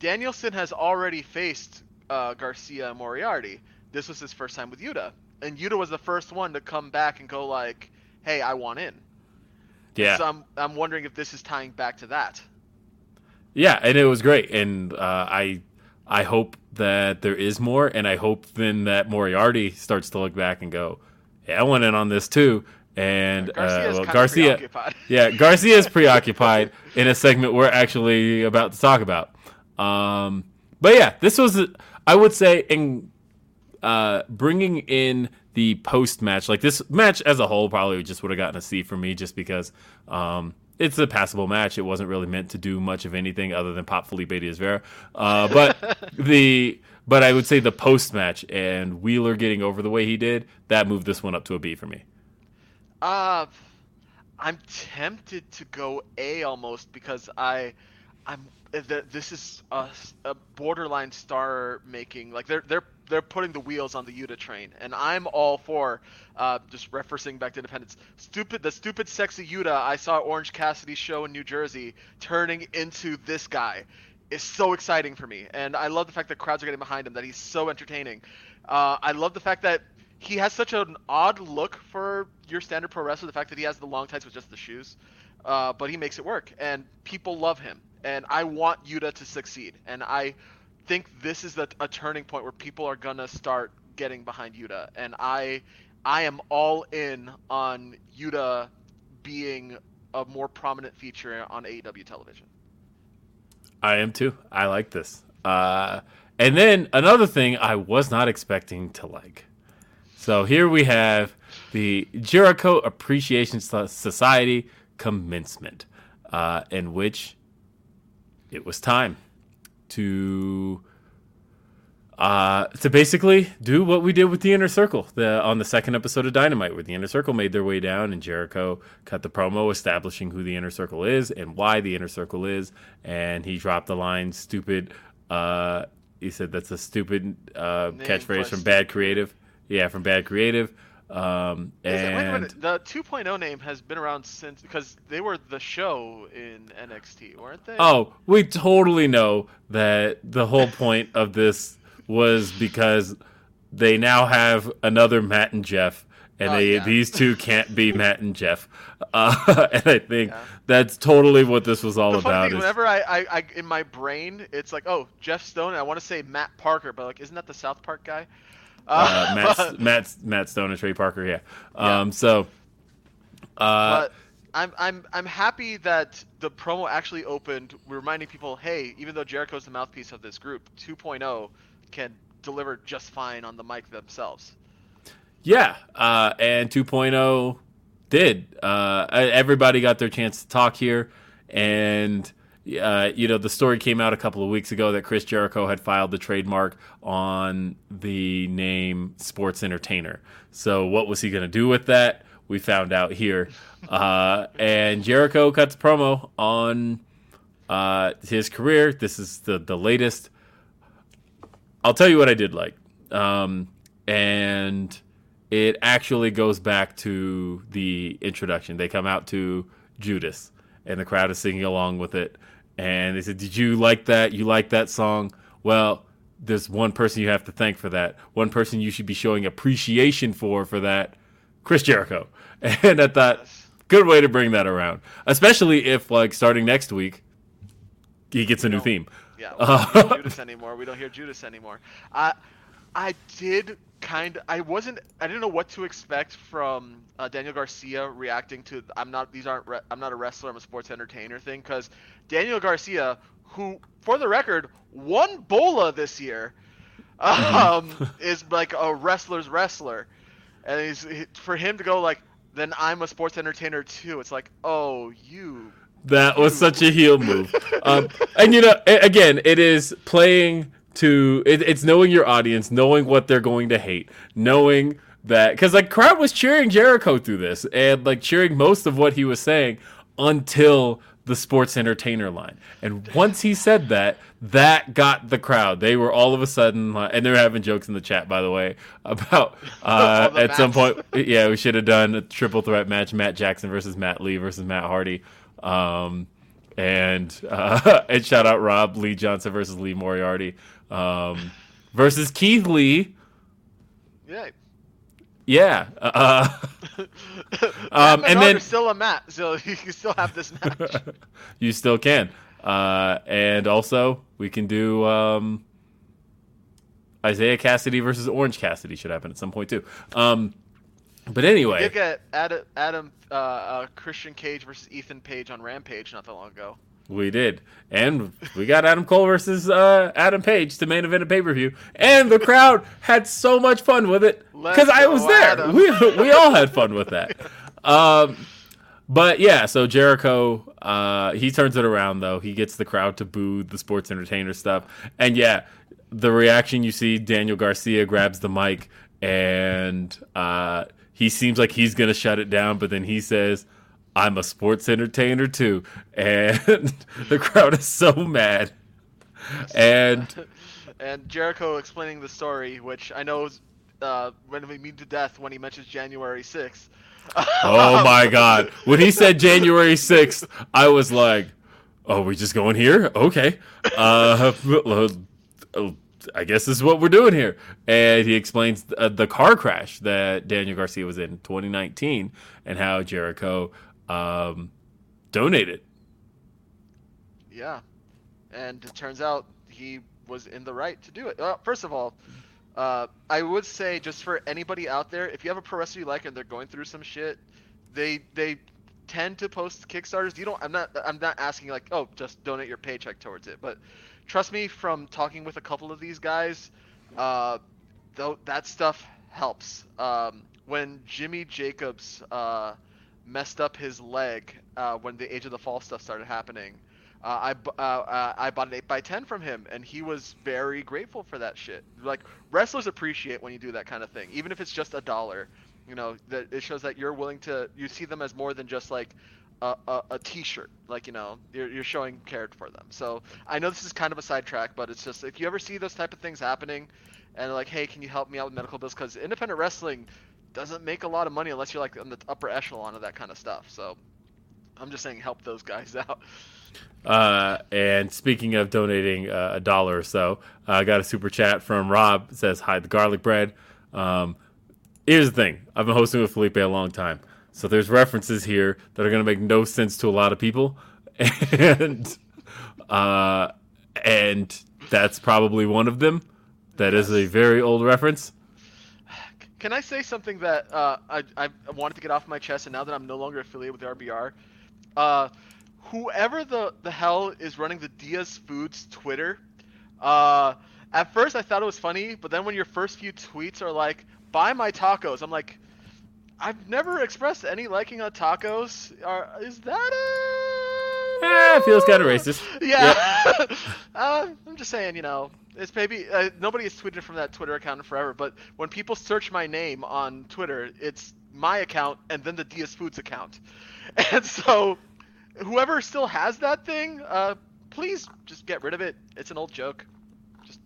Danielson has already faced uh, Garcia and Moriarty. This was his first time with Yuta, and Yuta was the first one to come back and go like, "Hey, I want in." Yeah. So I'm I'm wondering if this is tying back to that. Yeah, and it was great, and uh, I I hope that there is more, and I hope then that Moriarty starts to look back and go, "Yeah, I went in on this too." And uh, well, Garcia, yeah, Garcia is preoccupied in a segment we're actually about to talk about. Um, but yeah, this was, I would say, in uh, bringing in the post match, like this match as a whole, probably just would have gotten a C for me, just because um, it's a passable match. It wasn't really meant to do much of anything other than pop Felipe Diaz Vera. Uh, but the but I would say the post match and Wheeler getting over the way he did that moved this one up to a B for me. Uh, I'm tempted to go A almost because I, I'm. th- This is a, a borderline star making. Like they're they're they're putting the wheels on the Yuta train, and I'm all for. Uh, just referencing back to Independence, stupid the stupid sexy Yuta I saw Orange Cassidy show in New Jersey turning into this guy is so exciting for me, and I love the fact that crowds are getting behind him. That he's so entertaining. Uh, I love the fact that he has such an odd look for your standard pro wrestler. The fact that he has the long tights with just the shoes, uh, but he makes it work, and people love him. And I want Yuta to succeed, and I think this is a, a turning point where people are gonna start getting behind Yuta, and I, I am all in on Yuta being a more prominent feature on AEW television. I am too. I like this. Uh, and then another thing I was not expecting to like. So here we have the Jericho Appreciation Society commencement, uh, in which it was time to uh, to basically do what we did with the Inner Circle the, on the second episode of Dynamite, where the Inner Circle made their way down and Jericho cut the promo establishing who the Inner Circle is and why the Inner Circle is, and he dropped the line "stupid." Uh, he said that's a stupid uh, catchphrase plus from Bad Creative. Yeah, from Bad Creative. Um, it- wait a and minute, the 2.0 name has been around since because they were the show in NXT, weren't they? Oh, we totally know that the whole point of this was because they now have another Matt and Jeff, and Oh, they, yeah. these two can't be Matt and Jeff. Uh, and I think that's totally what this was all the funny about. thing, is- whenever I, I, I, in my brain, it's like, oh, Jeff Stone. And I want to say Matt Parker, but like, isn't that the South Park guy? Uh, Matt, Matt, Matt Stone and Trey Parker, yeah. Yeah. Um, So, uh, but I'm I'm I'm happy that the promo actually opened, reminding people, hey, even though Jericho's the mouthpiece of this group, 2.0 can deliver just fine on the mic themselves. Yeah, uh, and 2.0 did. Uh, everybody got their chance to talk here, and uh, you know the story came out a couple of weeks ago that Chris Jericho had filed the trademark on the name Sports Entertainer. So what was he going to do with that? We found out here, uh, and Jericho cuts promo on uh, his career. This is the the latest. I'll tell you what I did like. Um, and it actually goes back to the introduction. They come out to Judas, and the crowd is singing along with it. And they said, Did you like that? You like that song? Well, there's one person you have to thank for that. One person you should be showing appreciation for for that Chris Jericho. And I thought, good way to bring that around. Especially if, like, starting next week, he gets a new theme. Yeah, we don't hear Judas anymore. We don't hear Judas anymore. I, I did kind of. I wasn't. I didn't know what to expect from uh, Daniel Garcia reacting to. I'm not. These aren't. Re- I'm not a wrestler. I'm a sports entertainer thing. Because Daniel Garcia, who, for the record, won BOLA this year, um, is like a wrestler's wrestler, and he's he, for him to go like, then I'm a sports entertainer too. It's like, oh, you That was such a heel move. Um, and you know, again, it is playing to it, it's knowing your audience, knowing what they're going to hate, knowing that because like crowd was cheering Jericho through this and like cheering most of what he was saying until the sports entertainer line. And once he said that, that got the crowd. They were all of a sudden, and they were having jokes in the chat, by the way, about uh, at some point, yeah, we should have done a triple threat match: Matt Jackson versus Matt Lee versus Matt Hardy. Um, and uh, and shout out Rob Lee Johnson versus Lee Moriarty um, versus Keith Lee. Yeah. Yeah. Uh, um, and then still a Matt, so you can still have this match. you still can. Uh, and also, we can do um, Isiah Kassidy versus Orange Cassidy should happen at some point too. Um, but anyway, you get Adam, Adam uh, uh, Christian Cage versus Ethan Page on Rampage not that long ago. We did, and we got Adam Cole versus uh, Adam Page to main event a pay per view, and the crowd had so much fun with it because I was there. We we all had fun with that. Um, but yeah, so Jericho, uh, he turns it around though. He gets the crowd to boo the sports entertainer stuff, and yeah, the reaction you see. Daniel Garcia grabs the mic and uh, he seems like he's gonna shut it down, but then he says I'm a sports entertainer too, and the crowd is so mad. And and Jericho explaining the story, which I know is uh, when we meet to death when he mentions January 6th. oh my God! When he said January 6th, I was like, "Oh, we just going here? Okay." Uh, I guess this is what we're doing here. And he explains uh, the car crash that Daniel Garcia was in 2019 and how Jericho um, donate it. Yeah, and it turns out he was in the right to do it. Well, first of all, uh, I would say just for anybody out there, if you have a pro wrestler you like and they're going through some shit, they they tend to post Kickstarters. You don't. I'm not. I'm not asking like, oh, just donate your paycheck towards it. But trust me, from talking with a couple of these guys, uh, though that stuff helps. Um, when Jimmy Jacobs uh, messed up his leg uh, when the Age of the Fall stuff started happening. Uh, I, uh, uh, I bought an 8 by 10 from him, and he was very grateful for that shit. Like, wrestlers appreciate when you do that kind of thing, even if it's just a dollar. You know, that it shows that you're willing to, you see them as more than just like a, a, a t-shirt. Like, you know, you're, you're showing care for them. So I know this is kind of a sidetrack, but it's just, if you ever see those type of things happening, and like, hey, can you help me out with medical bills? Because independent wrestling, doesn't make a lot of money unless you're like in the upper echelon of that kind of stuff. So I'm just saying help those guys out. Uh, and speaking of donating uh, a dollar or so, I got a super chat from Rob. Says, "Hi, the garlic bread." Um, here's the thing: I've been hosting with Felipe a long time, so there's references here that are going to make no sense to a lot of people, and uh, and that's probably one of them. That is a very old reference. Can I say something that uh, I, I wanted to get off my chest, and now that I'm no longer affiliated with RBR, uh, whoever the, the hell is running the Diaz Foods Twitter, uh, at first I thought it was funny, but then when your first few tweets are like, buy my tacos, I'm like, I've never expressed any liking on tacos. Are, is that a... Eh, it feels kind of racist. Yeah. Yep. uh, I'm just saying, you know, it's maybe uh, nobody has tweeted from that Twitter account in forever, but when people search my name on Twitter, it's my account and then the Diaz Foods account, and so whoever still has that thing, uh, please just get rid of it. It's an old joke.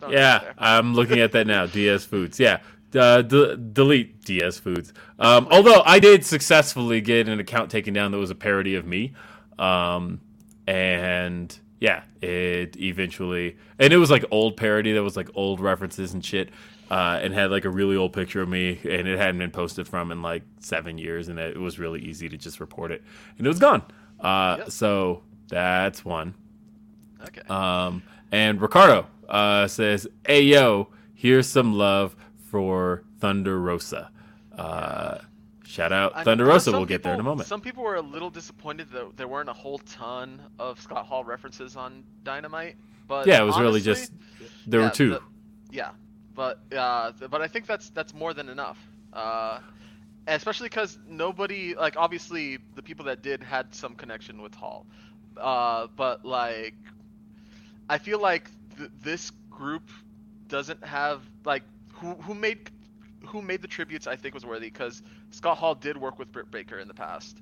yeah, I'm looking at that now. Diaz Foods. Yeah, uh, d- delete Diaz Foods. Um, although I did successfully get an account taken down that was a parody of me, um, and yeah, it eventually, and it was like old parody that was like old references and shit, uh, and had like a really old picture of me, and it hadn't been posted from in like seven years, and it was really easy to just report it, and it was gone. Uh, yep. So that's one. Okay. Um, and Ricardo uh, says, "Hey yo, here's some love for Thunder Rosa." Uh, Shout out Thunder Rosa. We'll get there in a moment. Some people were a little disappointed that there weren't a whole ton of Scott Hall references on Dynamite, but yeah, it was honestly, really just there yeah, were two. The, yeah, but uh, but I think that's that's more than enough. Uh, especially because nobody like obviously the people that did had some connection with Hall, uh, but like I feel like th- this group doesn't have like who who made who made the tributes I think was worthy because Scott Hall did work with Britt Baker in the past.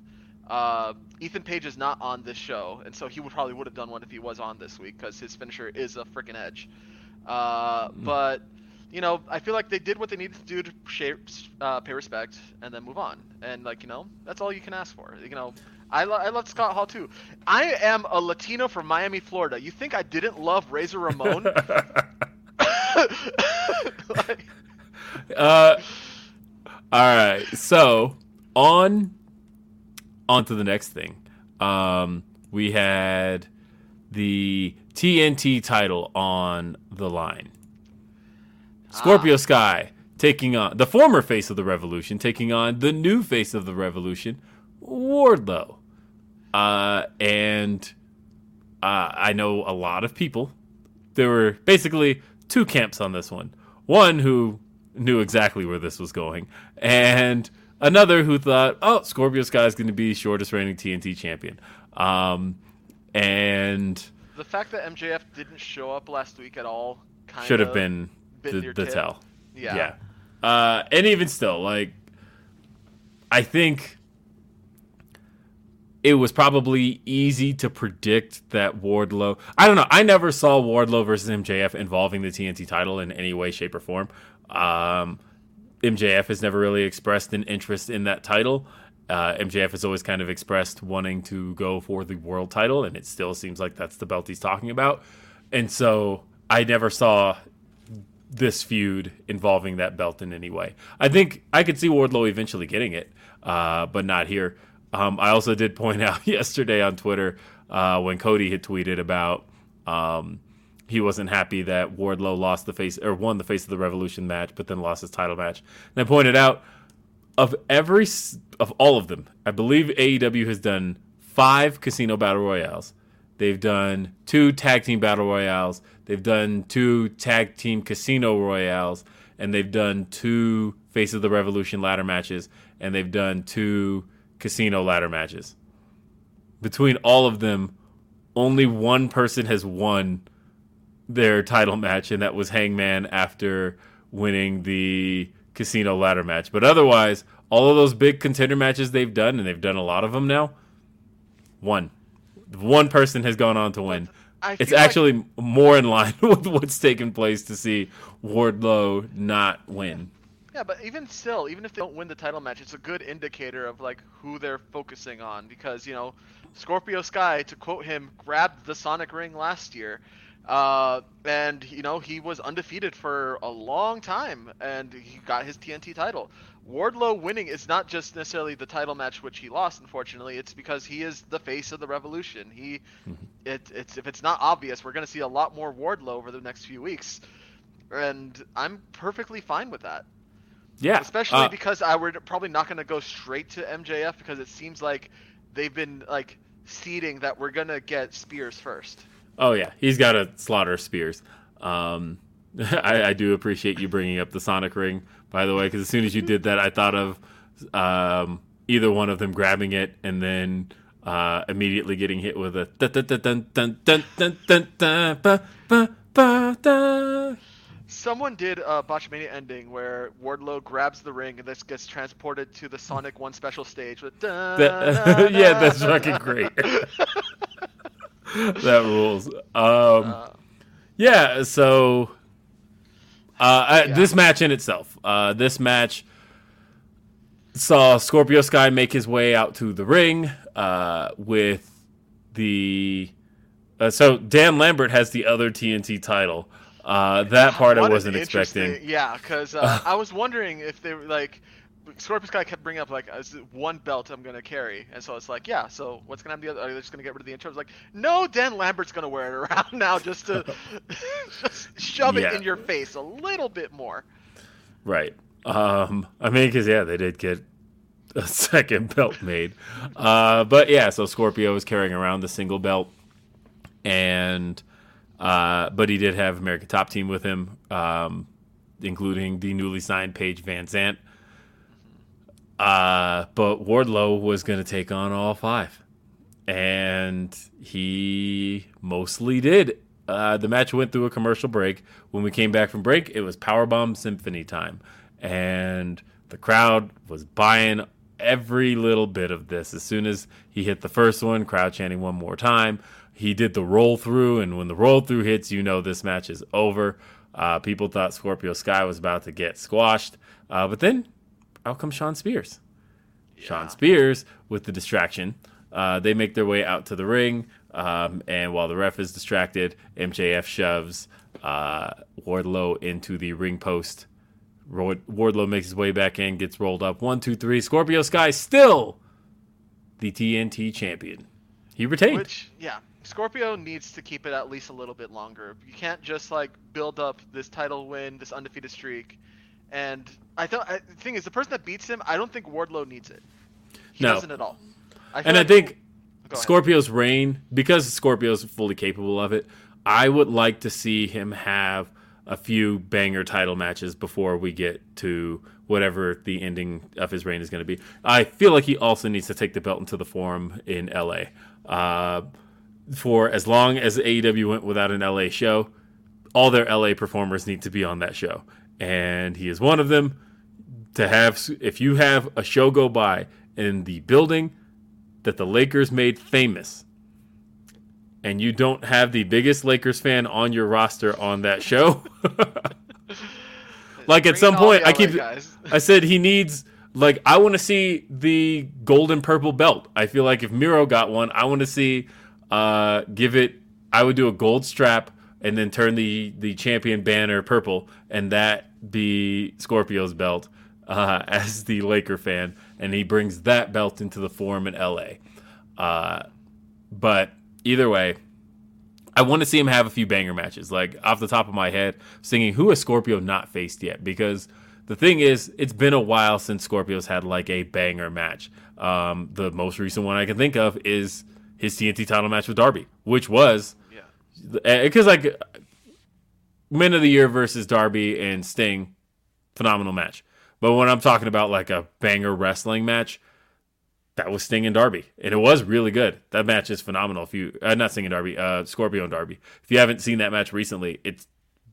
Uh, Ethan Page is not on this show, and so he would probably would have done one if he was on this week because his finisher is a freaking edge. Uh, Mm. but you know, I feel like they did what they needed to do to shape, uh, pay respect and then move on. And like you know, that's all you can ask for. You know, I, lo- I love Scott Hall too. I am a Latino from Miami, Florida. You think I didn't love Razor Ramon? Like, uh, all right. So on on to the next thing. Um, we had the TNT title on the line. Scorpio Sky taking on the former face of the Revolution, taking on the new face of the Revolution, Wardlow. Uh, and uh, I know a lot of people. There were basically two camps on this one. One who knew exactly where this was going, and another who thought, "Oh, Scorpio Sky is going to be shortest reigning TNT champion." Um, and the fact that MJF didn't show up last week at all kind should have been been the, the tell. Yeah. Yeah. Uh, and even still, like, I think it was probably easy to predict that Wardlow. I don't know. I never saw Wardlow versus MJF involving the TNT title in any way, shape, or form. Um, MJF has never really expressed an interest in that title. Uh, MJF has always kind of expressed wanting to go for the world title, and it still seems like that's the belt he's talking about. And so I never saw this feud involving that belt in any way. I think I could see Wardlow eventually getting it, uh, but not here. Um, I also did point out yesterday on Twitter uh, when Cody had tweeted about um, he wasn't happy that Wardlow lost the face or won the face of the Revolution match, but then lost his title match. And I pointed out of every of all of them, I believe AEW has done five casino battle royales. They've done two tag team battle royales. They've done two tag team casino royales, and they've done two face of the revolution ladder matches, and they've done two casino ladder matches. Between all of them, only one person has won their title match, and that was Hangman after winning the casino ladder match. But otherwise, all of those big contender matches they've done, and they've done a lot of them now, one. One person has gone on to win. I It's feel like- actually more in line with what's taken place to see Wardlow not win. Yeah, but even still, even if they don't win the title match, it's a good indicator of like who they're focusing on because you know, Scorpio Sky, to quote him, grabbed the Sonic Ring last year, uh, and you know he was undefeated for a long time, and he got his TNT title. Wardlow winning is not just necessarily the title match which he lost, unfortunately. It's because he is the face of the Revolution. He, it, it's if it's not obvious, we're gonna see a lot more Wardlow over the next few weeks, and I'm perfectly fine with that. Yeah, Especially uh, because I we're probably not going to go straight to MJF because it seems like they've been like seeding that we're going to get Spears first. Oh yeah, he's got to slaughter Spears. Um, I, I do appreciate you bringing up the Sonic Ring, by the way, because as soon as you did that, I thought of um, either one of them grabbing it and then uh, immediately getting hit with a dun dun dun dun dun dun dun dun ba ba ba da. Someone did a Botchamania ending where Wardlow grabs the ring and this gets transported to the Sonic One special stage with. That- yeah, that's fucking great. that rules. Um, yeah, so uh, I- Yeah. this match in itself, uh, this match saw Scorpio Sky make his way out to the ring uh, with the. Uh, so Dan Lambert has the other TNT title. Uh, that part I What an wasn't expecting. Yeah, because uh, I was wondering if they were like. Scorpio Sky kept bringing up like is one belt I'm gonna carry, and so it's like yeah. So what's gonna happen? The other? Are they just gonna get rid of the intro? It's like no, Dan Lambert's gonna wear it around now just to just shove Yeah. it in your face a little bit more. Right. Um, I mean, because yeah, they did get a second belt made. Uh, but yeah, so Scorpio was carrying around the single belt, and uh, but he did have American Top Team with him, um, including the newly signed Paige VanZant. Uh, but Wardlow was going to take on all five, and he mostly did. Uh, the match went through a commercial break. When we came back from break, it was Powerbomb Symphony time, and the crowd was buying every little bit of this. As soon as he hit the first one, crowd chanting one more time. He did the roll through, and when the roll through hits, you know this match is over. Uh, people thought Scorpio Sky was about to get squashed, uh, but then out comes Shawn Spears. Shawn Spears with the distraction. Uh, they make their way out to the ring, um, and while the ref is distracted, MJF shoves uh, Wardlow into the ring post. Wardlow makes his way back in, gets rolled up. One, two, three. Scorpio Sky still the TNT champion. He retained. Which, yeah, Scorpio needs to keep it at least a little bit longer. You can't just like build up this title win, this undefeated streak, and I thought I, the thing is the person that beats him, I don't think Wardlow needs it. He No. doesn't at all. I and I like- think Go ahead. Scorpio's reign, because Scorpio's fully capable of it, I would like to see him have a few banger title matches before we get to whatever the ending of his reign is going to be. I feel like he also needs to take the belt into the forum in LA. Uh, for as long as AEW went without an LA show, all their LA performers need to be on that show. And he is one of them. To have, if you have a show go by in the building that the Lakers made famous, and you don't have the biggest Lakers fan on your roster on that show, like at some point, I keep. I said he needs, like, I want to see the gold and purple belt. I feel like if Miro got one, I want to see, uh, give it, I would do a gold strap and then turn the the champion banner purple, and that be Scorpio's belt uh, as the Laker fan, and he brings that belt into the forum in LA. Uh, but either way, I want to see him have a few banger matches. Like off the top of my head, singing who has Scorpio not faced yet? Because the thing is, it's been a while since Scorpio's had like a banger match. Um, the most recent one I can think of is his TNT title match with Darby, which was. Because like Men of the Year versus Darby and Sting, phenomenal match. But when I'm talking about like a banger wrestling match, that was Sting and Darby, and it was really good. That match is phenomenal. If you uh, not Sting and Darby, uh, Scorpio and Darby. If you haven't seen that match recently, it's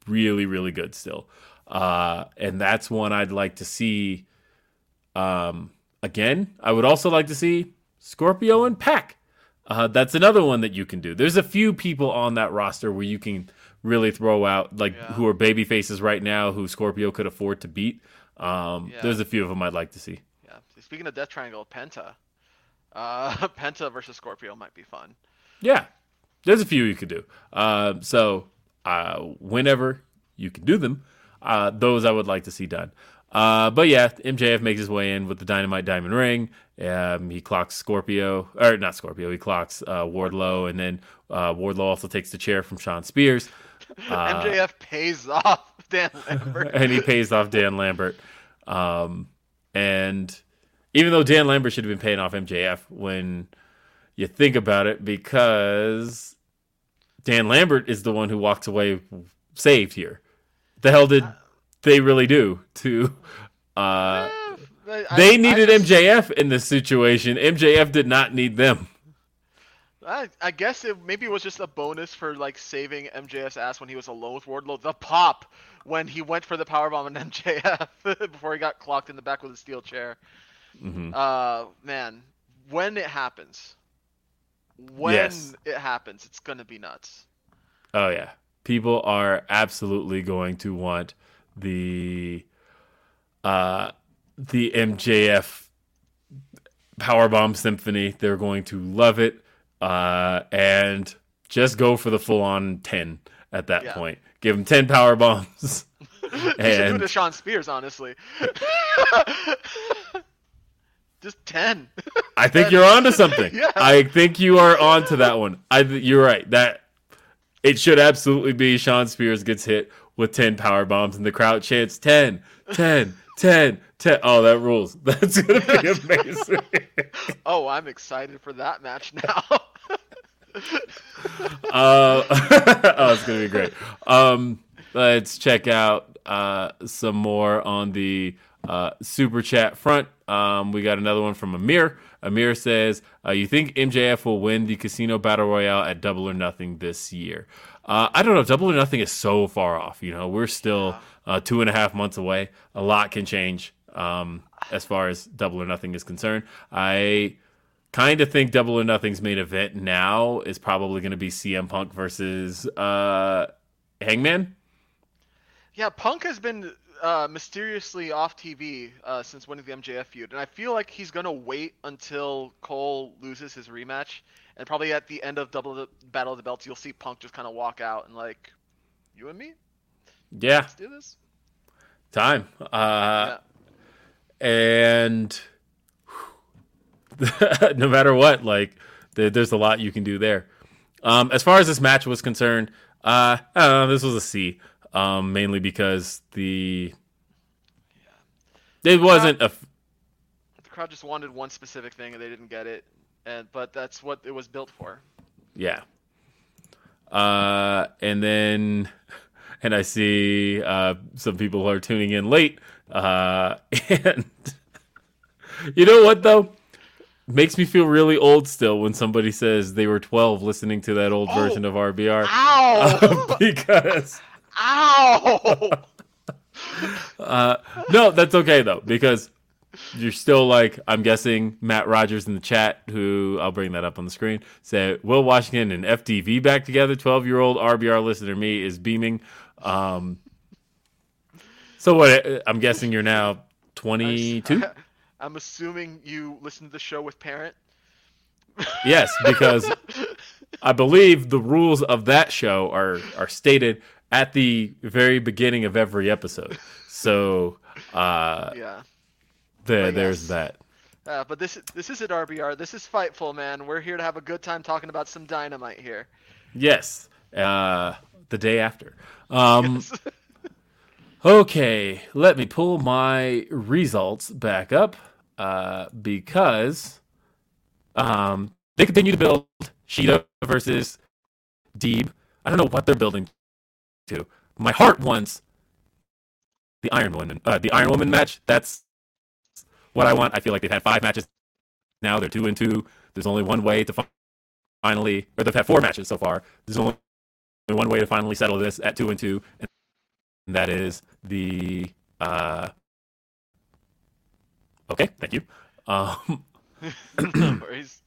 really really good still. Uh, and that's one I'd like to see. Um, again, I would also like to see Scorpio and Pac. Uh, that's another one that you can do. There's a few people on that roster where you can really throw out like who are baby faces right now who Scorpio could afford to beat. Um, Yeah. There's a few of them I'd like to see. Yeah. Speaking of Death Triangle, Penta. Uh, Penta versus Scorpio might be fun. Yeah, there's a few you could do. Uh, so uh, whenever you can do them, uh, those I would like to see done. Uh, but yeah, MJF makes his way in with the Dynamite Diamond Ring. Um, he clocks Scorpio, or not Scorpio. He clocks uh, Wardlow, and then uh, Wardlow also takes the chair from Shawn Spears, MJF pays off Dan Lambert. and he pays off Dan Lambert. Um, and even though Dan Lambert should have been paying off MJF when you think about it, because Dan Lambert is the one who walks away saved here. The hell did they really do to? Uh, I- I- they needed just- MJF in this situation. MJF did not need them. I, I guess it maybe it was just a bonus for like saving MJF's ass when he was alone with Wardlow. The pop when he went for the powerbomb on MJF before he got clocked in the back with a steel chair. Mhm. Uh, man, when it happens, when Yes. it happens, it's gonna be nuts. Oh yeah, people are absolutely going to want the uh the MJF Powerbomb Symphony. They're going to love it, uh, and just go for the full on ten at that Yeah. point. Give them ten power bombs. They should do it to Shawn Spears, honestly. just ten. I think you're onto something. Yeah. I think you are onto that one. I th- you're right. That it should absolutely be Shawn Spears gets hit with 10 power bombs and the crowd chants 10, 10, 10, 10. Oh, that rules. That's going to be amazing. oh, I'm excited for that match now. uh, oh, it's going to be great. Um, let's check out uh, some more on the uh, super chat front. Um, we got another one from Amir. Amir says, uh, "You think MJF will win the Casino Battle Royale at Double or Nothing this year?" Uh, I don't know. Double or Nothing is so far off. You know, we're still uh, two and a half months away. A lot can change um, as far as Double or Nothing is concerned. I kind of think Double or Nothing's main event now is probably going to be CM Punk versus uh, Hangman. Yeah, Punk has been uh, mysteriously off TV uh, since winning the MJF feud, and I feel like he's gonna wait until Cole loses his rematch, and probably at the end of Double the Battle of the Belts, you'll see Punk just kind of walk out and like, you and me, Yeah, let's do this. time. Uh, yeah. And no matter what, like there, there's a lot you can do there. Um, as far as this match was concerned, uh, I don't know, this was a C, um, mainly because the it wasn't a f- The crowd just wanted one specific thing and they didn't get it, and but that's what it was built for. yeah. Uh, and then and I see uh, some people who are tuning in late, uh, and you know what though. Makes me feel really old still when somebody says they were 12 listening to that old Oh. version of RBR. Ow! because Ow! uh, no, that's okay though because you're still like I'm guessing Matt Rogers in the chat, who I'll bring that up on the screen, said Will Washington and FDV back together. 12 year old RBR listener me is beaming. Um, so what? I'm guessing you're now 22. I'm assuming you listen to the show with parent. Yes, because I believe the rules of that show are are stated at the very beginning of every episode. So uh, Yeah. there, But there's that. Uh, but this this isn't RBR. This is Fightful, man. We're here to have a good time talking about some dynamite here. Yes, uh, the day after. Um, okay, let me pull my results back up uh, because um, they continue to build Shida versus Deeb. I don't know what they're building to. My heart wants the Iron Woman, uh, the Iron Woman match. That's what I want. I feel like they've had five matches now. They're two and two. There's only one way to fi- finally, or they've had four matches so far. There's only one way to finally settle this at two and two, and that is the. Uh, okay, thank you. Um, No worries.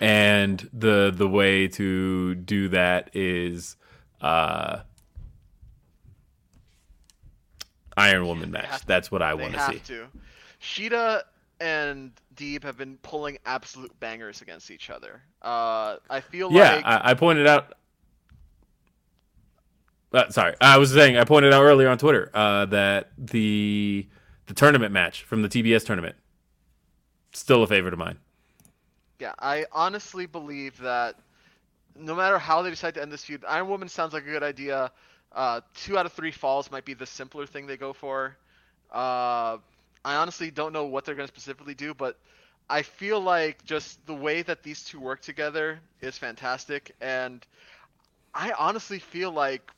and the the way to do that is uh, Iron Woman match. to- That's what I want to have see. to. Shida and Deeb have been pulling absolute bangers against each other. Uh, I feel Yeah, like I, I pointed out. Uh, sorry, I was saying I pointed out earlier on Twitter uh, that the the tournament match from the TBS tournament still a favorite of mine. Yeah, I honestly believe that no matter how they decide to end this feud, Iron Woman sounds like a good idea. Uh, two out of three falls might be the simpler thing they go for. Uh, I honestly don't know what they're going to specifically do, but I feel like just the way that these two work together is fantastic, and I honestly feel like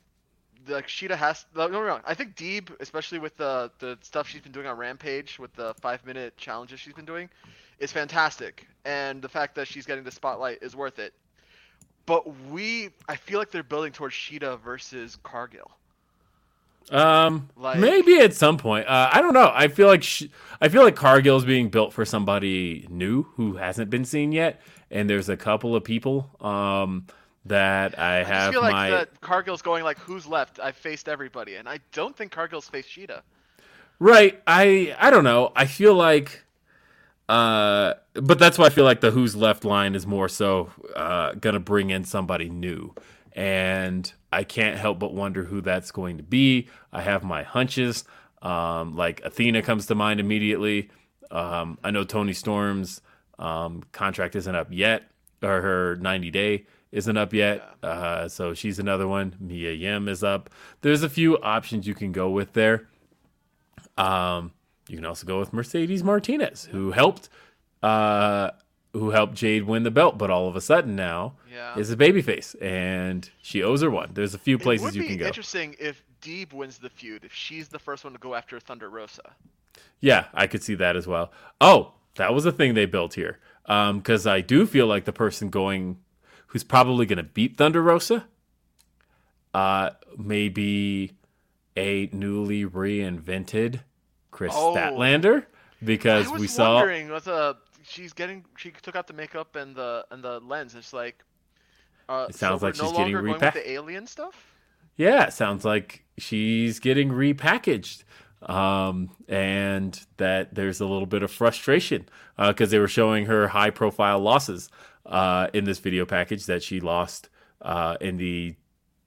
like Shida has no no no. I think Deeb, especially with the the stuff she's been doing on Rampage with the five minute challenges she's been doing, is fantastic, and the fact that she's getting the spotlight is worth it. But we, I feel like they're building towards Shida versus Cargill. Um, Like- maybe at some point. Uh, I don't know. I feel like sh- I feel like Cargill's being built for somebody new who hasn't been seen yet, and there's a couple of people um that I I have feel like my that Cargill's going like, who's left? I've faced everybody, and I don't think Cargill's faced Shida. Right. I I don't know. I feel like uh but that's why I feel like the who's left line is more so uh gonna bring in somebody new. And I can't help but wonder who that's going to be. I have my hunches. Um like Athena comes to mind immediately. Um I know Toni Storm's um contract isn't up yet or her 90 day isn't up yet. Uh so she's another one. Mia Yim is up. There's a few options you can go with there. Um, you can also go with Mercedes Martinez, who helped, uh, who helped Jade win the belt, but all of a sudden now Yeah. is a babyface, and she owes her one. There's a few places you can go. interesting if Deeb wins the feud, if she's the first one to go after Thunder Rosa. Yeah, I could see that as well. Oh, that was a thing they built here. Um, because I do feel like the person going, who's probably going to beat Thunder Rosa, uh, maybe a newly reinvented Kris Oh. Statlander because I was we saw wondering with uh she's getting she took out the makeup and the and the lens. It's like uh, It sounds so like we're no she's getting longer going repack- with the alien stuff. Yeah, it sounds like she's getting repackaged. Um, and that there's a little bit of frustration uh because they were showing her high profile losses uh, in this video package that she lost uh, in the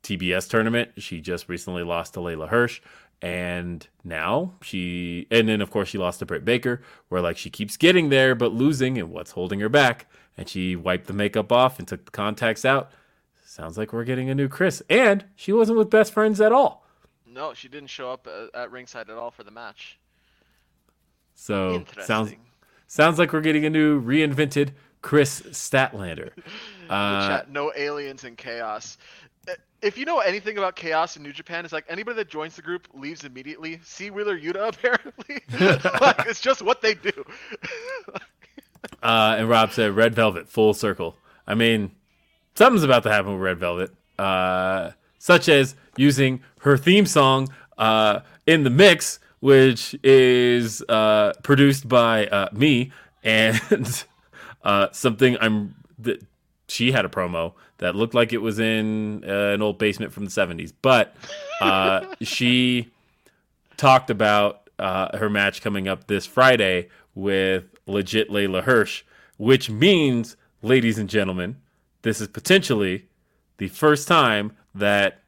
TBS tournament. She just recently lost to Leyla Hirsch. And now she, and then of course she lost to Britt Baker, where like she keeps getting there but losing, and what's holding her back? And she wiped the makeup off and took the contacts out. Sounds like we're getting a new Kris. And she wasn't with best friends at all. No, she didn't show up at, at ringside at all for the match. So sounds sounds like we're getting a new reinvented Kris Statlander. Uh, chat, no aliens in chaos. If you know anything about chaos in New Japan, it's like anybody that joins the group leaves immediately. See Wheeler Yuta apparently. like, it's just what they do. uh, and Rob said Red Velvet full circle. I mean, something's about to happen with Red Velvet, uh, such as using her theme song uh, in the mix, which is uh, produced by uh, me, and uh, something I'm that she had a promo that looked like it was in uh, an old basement from the 70s, but uh, she talked about uh, her match coming up this Friday with legit Leyla Hirsch, which means, ladies and gentlemen, this is potentially the first time that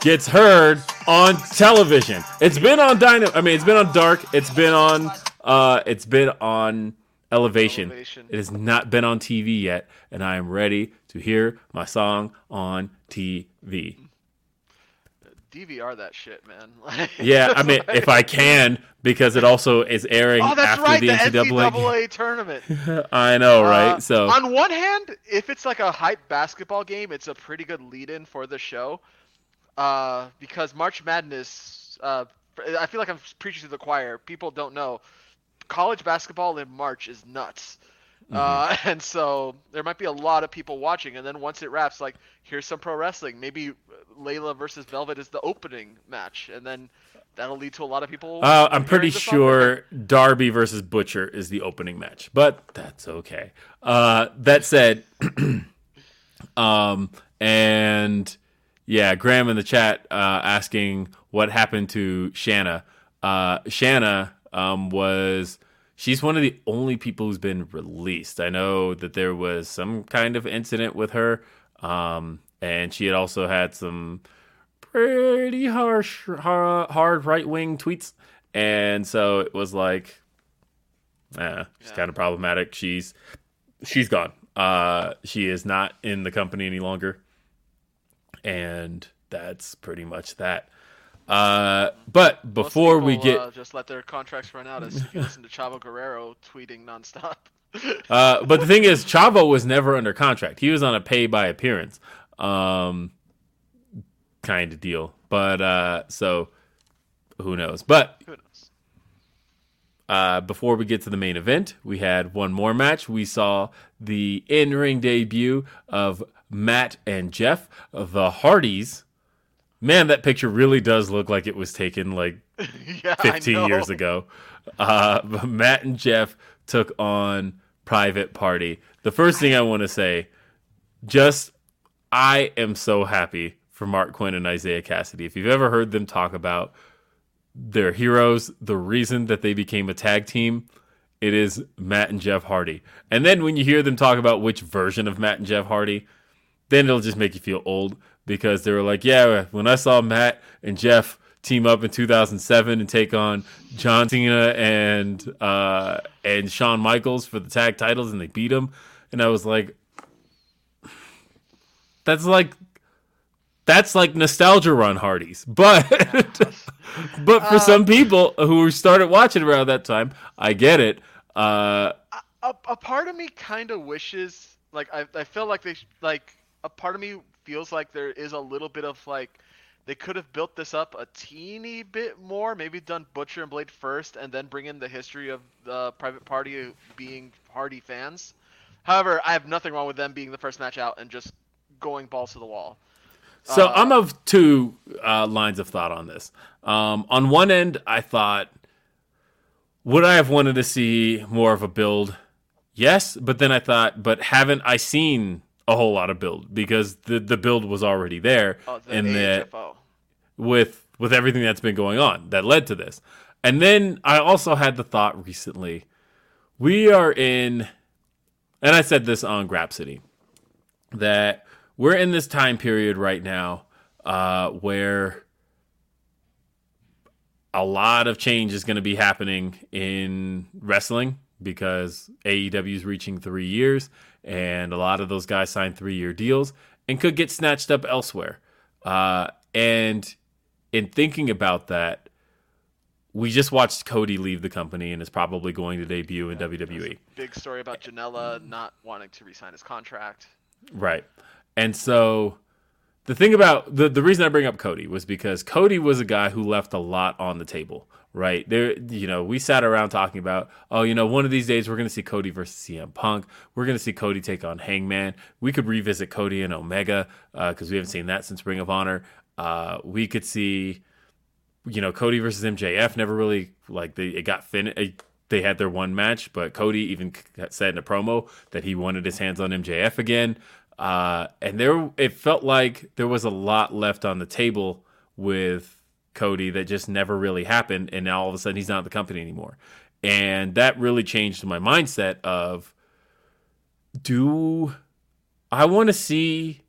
gets heard on television. It's been on Dynamo. I mean, it's been on Dark. It's been on. Uh, it's been on Elevation. Elevation. It has not been on TV yet, and I am ready to hear my song on TV. DVR that shit, man. Like, Yeah, I mean, if I can, because it also is airing Oh, after right, the the NCAA. NCAA tournament. I know, right? Uh, so on one hand, if it's like a hype basketball game, it's a pretty good lead-in for the show. Uh, because March Madness, uh, I feel like I'm preaching to the choir. People don't know, college basketball in March is nuts. Uh, and so there might be a lot of people watching, and then once it wraps, like here's some pro wrestling. Maybe Leyla versus Velvet is the opening match, and then that'll lead to a lot of people. uh, I'm pretty sure Darby versus Butcher is the opening match, but that's okay. Uh, that said, um, and yeah, Graham in the chat uh, asking what happened to Shanna. Uh, Shanna um, was she's one of the only people who's been released. I know that there was some kind of incident with her, um, and she had also had some pretty harsh, har- hard right wing tweets, and so it was like, eh, it's Yeah. kind of problematic. She's she's gone. Uh, she is not in the company any longer, and that's pretty much that. Uh, but before we get uh, just let their contracts run out as if you listen to Chavo Guerrero tweeting nonstop. Uh, but the thing is, Chavo was never under contract. He was on a pay by appearance um, kind of deal. But uh, so who knows? But Who knows? uh, before we get to the main event, we had one more match. We saw the in ring debut of Matt and Jeff, the Hardys. Man, that picture really does look like it was taken like yeah, 15 years ago. Uh, but Matt and Jeff took on Private Party. The first thing I want to say, just I am so happy for Marq Quen and Isiah Kassidy. If you've ever heard them talk about their heroes, the reason that they became a tag team, it is Matt and Jeff Hardy. And then when you hear them talk about which version of Matt and Jeff Hardy, then it'll just make you feel old because they were like, yeah, when I saw Matt and Jeff team up in 2007 and take on John Cena and uh, and Shawn Michaels for the tag titles and they beat them, and I was like, that's like that's like nostalgia run Hardys, but but for some people who started watching around that time, I get it. Uh, a, a part of me kind of wishes like I, I feel like they like a part of me feels like there is a little bit of like they could have built this up a teeny bit more maybe done butcher and blade first and then bring in the history of the private party being hardy fans however i have nothing wrong with them being the first match out and just going balls to the wall So Uh, I'm of two uh, lines of thought on this. Um, on one end, I thought, would I have wanted to see more of a build? Yes, but then I thought, but haven't I seen a whole lot of build because the the build was already there, Oh, the and that with with everything that's been going on that led to this. And then I also had the thought recently, we are in, and I said this on Grapsity, that we're in this time period right now uh, where a lot of change is going to be happening in wrestling because AEW is reaching three years, and a lot of those guys signed three year deals and could get snatched up elsewhere. Uh, and in thinking about that, we just watched Cody leave the company and is probably going to debut in. WWE. Big story about Janela not wanting to resign his contract. Right. And so the thing about the the reason I bring up Cody was because Cody was a guy who left a lot on the table, right? There you know, we sat around talking about, oh, you know, one of these days we're going to see Cody versus CM Punk. We're going to see Cody take on Hangman. We could revisit Cody and Omega because we haven't seen that since Ring of Honor. Uh, we could see you know Cody versus MJF never really like they it got finished. They had their one match, but Cody even said in a promo that he wanted his hands on MJF again. Uh, and there, it felt like there was a lot left on the table with Cody that just never really happened, and now all of a sudden he's not at the company anymore, and that really changed my mindset of, do I want to see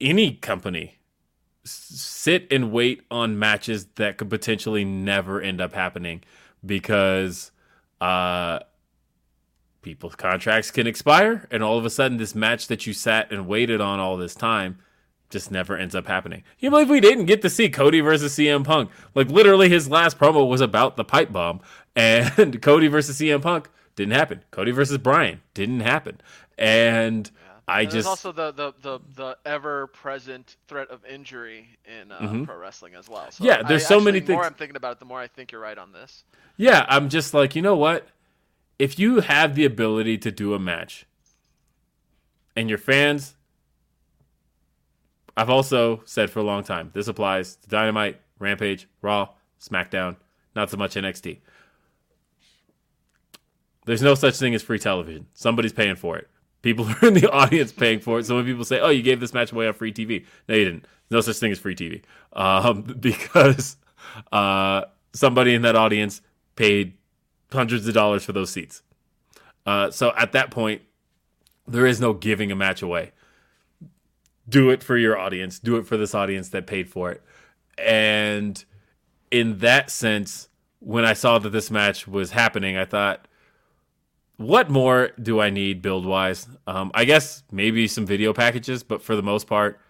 any company sit and wait on matches that could potentially never end up happening? Because uh people's contracts can expire and all of a sudden this match that you sat and waited on all this time just never ends up happening. You believe we didn't get to see Cody versus CM Punk? Like literally his last promo was about the pipe bomb and Cody versus CM Punk didn't happen. Cody versus Bryan didn't happen. And I And just also the, the, the, the ever present threat of injury in uh, pro wrestling as well. So Mm-hmm. Yeah, there's I so actually- many The more I'm thinking about it, the more I think you're right on this. Yeah, I'm just like, you know what? If you have the ability to do a match and your fans, I've also said for a long time, this applies to Dynamite, Rampage, Raw, SmackDown, not so much NXT. There's no such thing as free television. Somebody's paying for it. People are in the audience paying for it. So when people say, "Oh, you gave this match away on free TV," no, you didn't. No such thing as free TV, um, because uh, somebody in that audience paid hundreds of dollars for those seats. Uh, so at that point, there is no giving a match away. Do it for your audience. Do it for this audience that paid for it. And in that sense, when I saw that this match was happening, I thought, what more do I need build wise? Um, I guess maybe some video packages, but for the most part,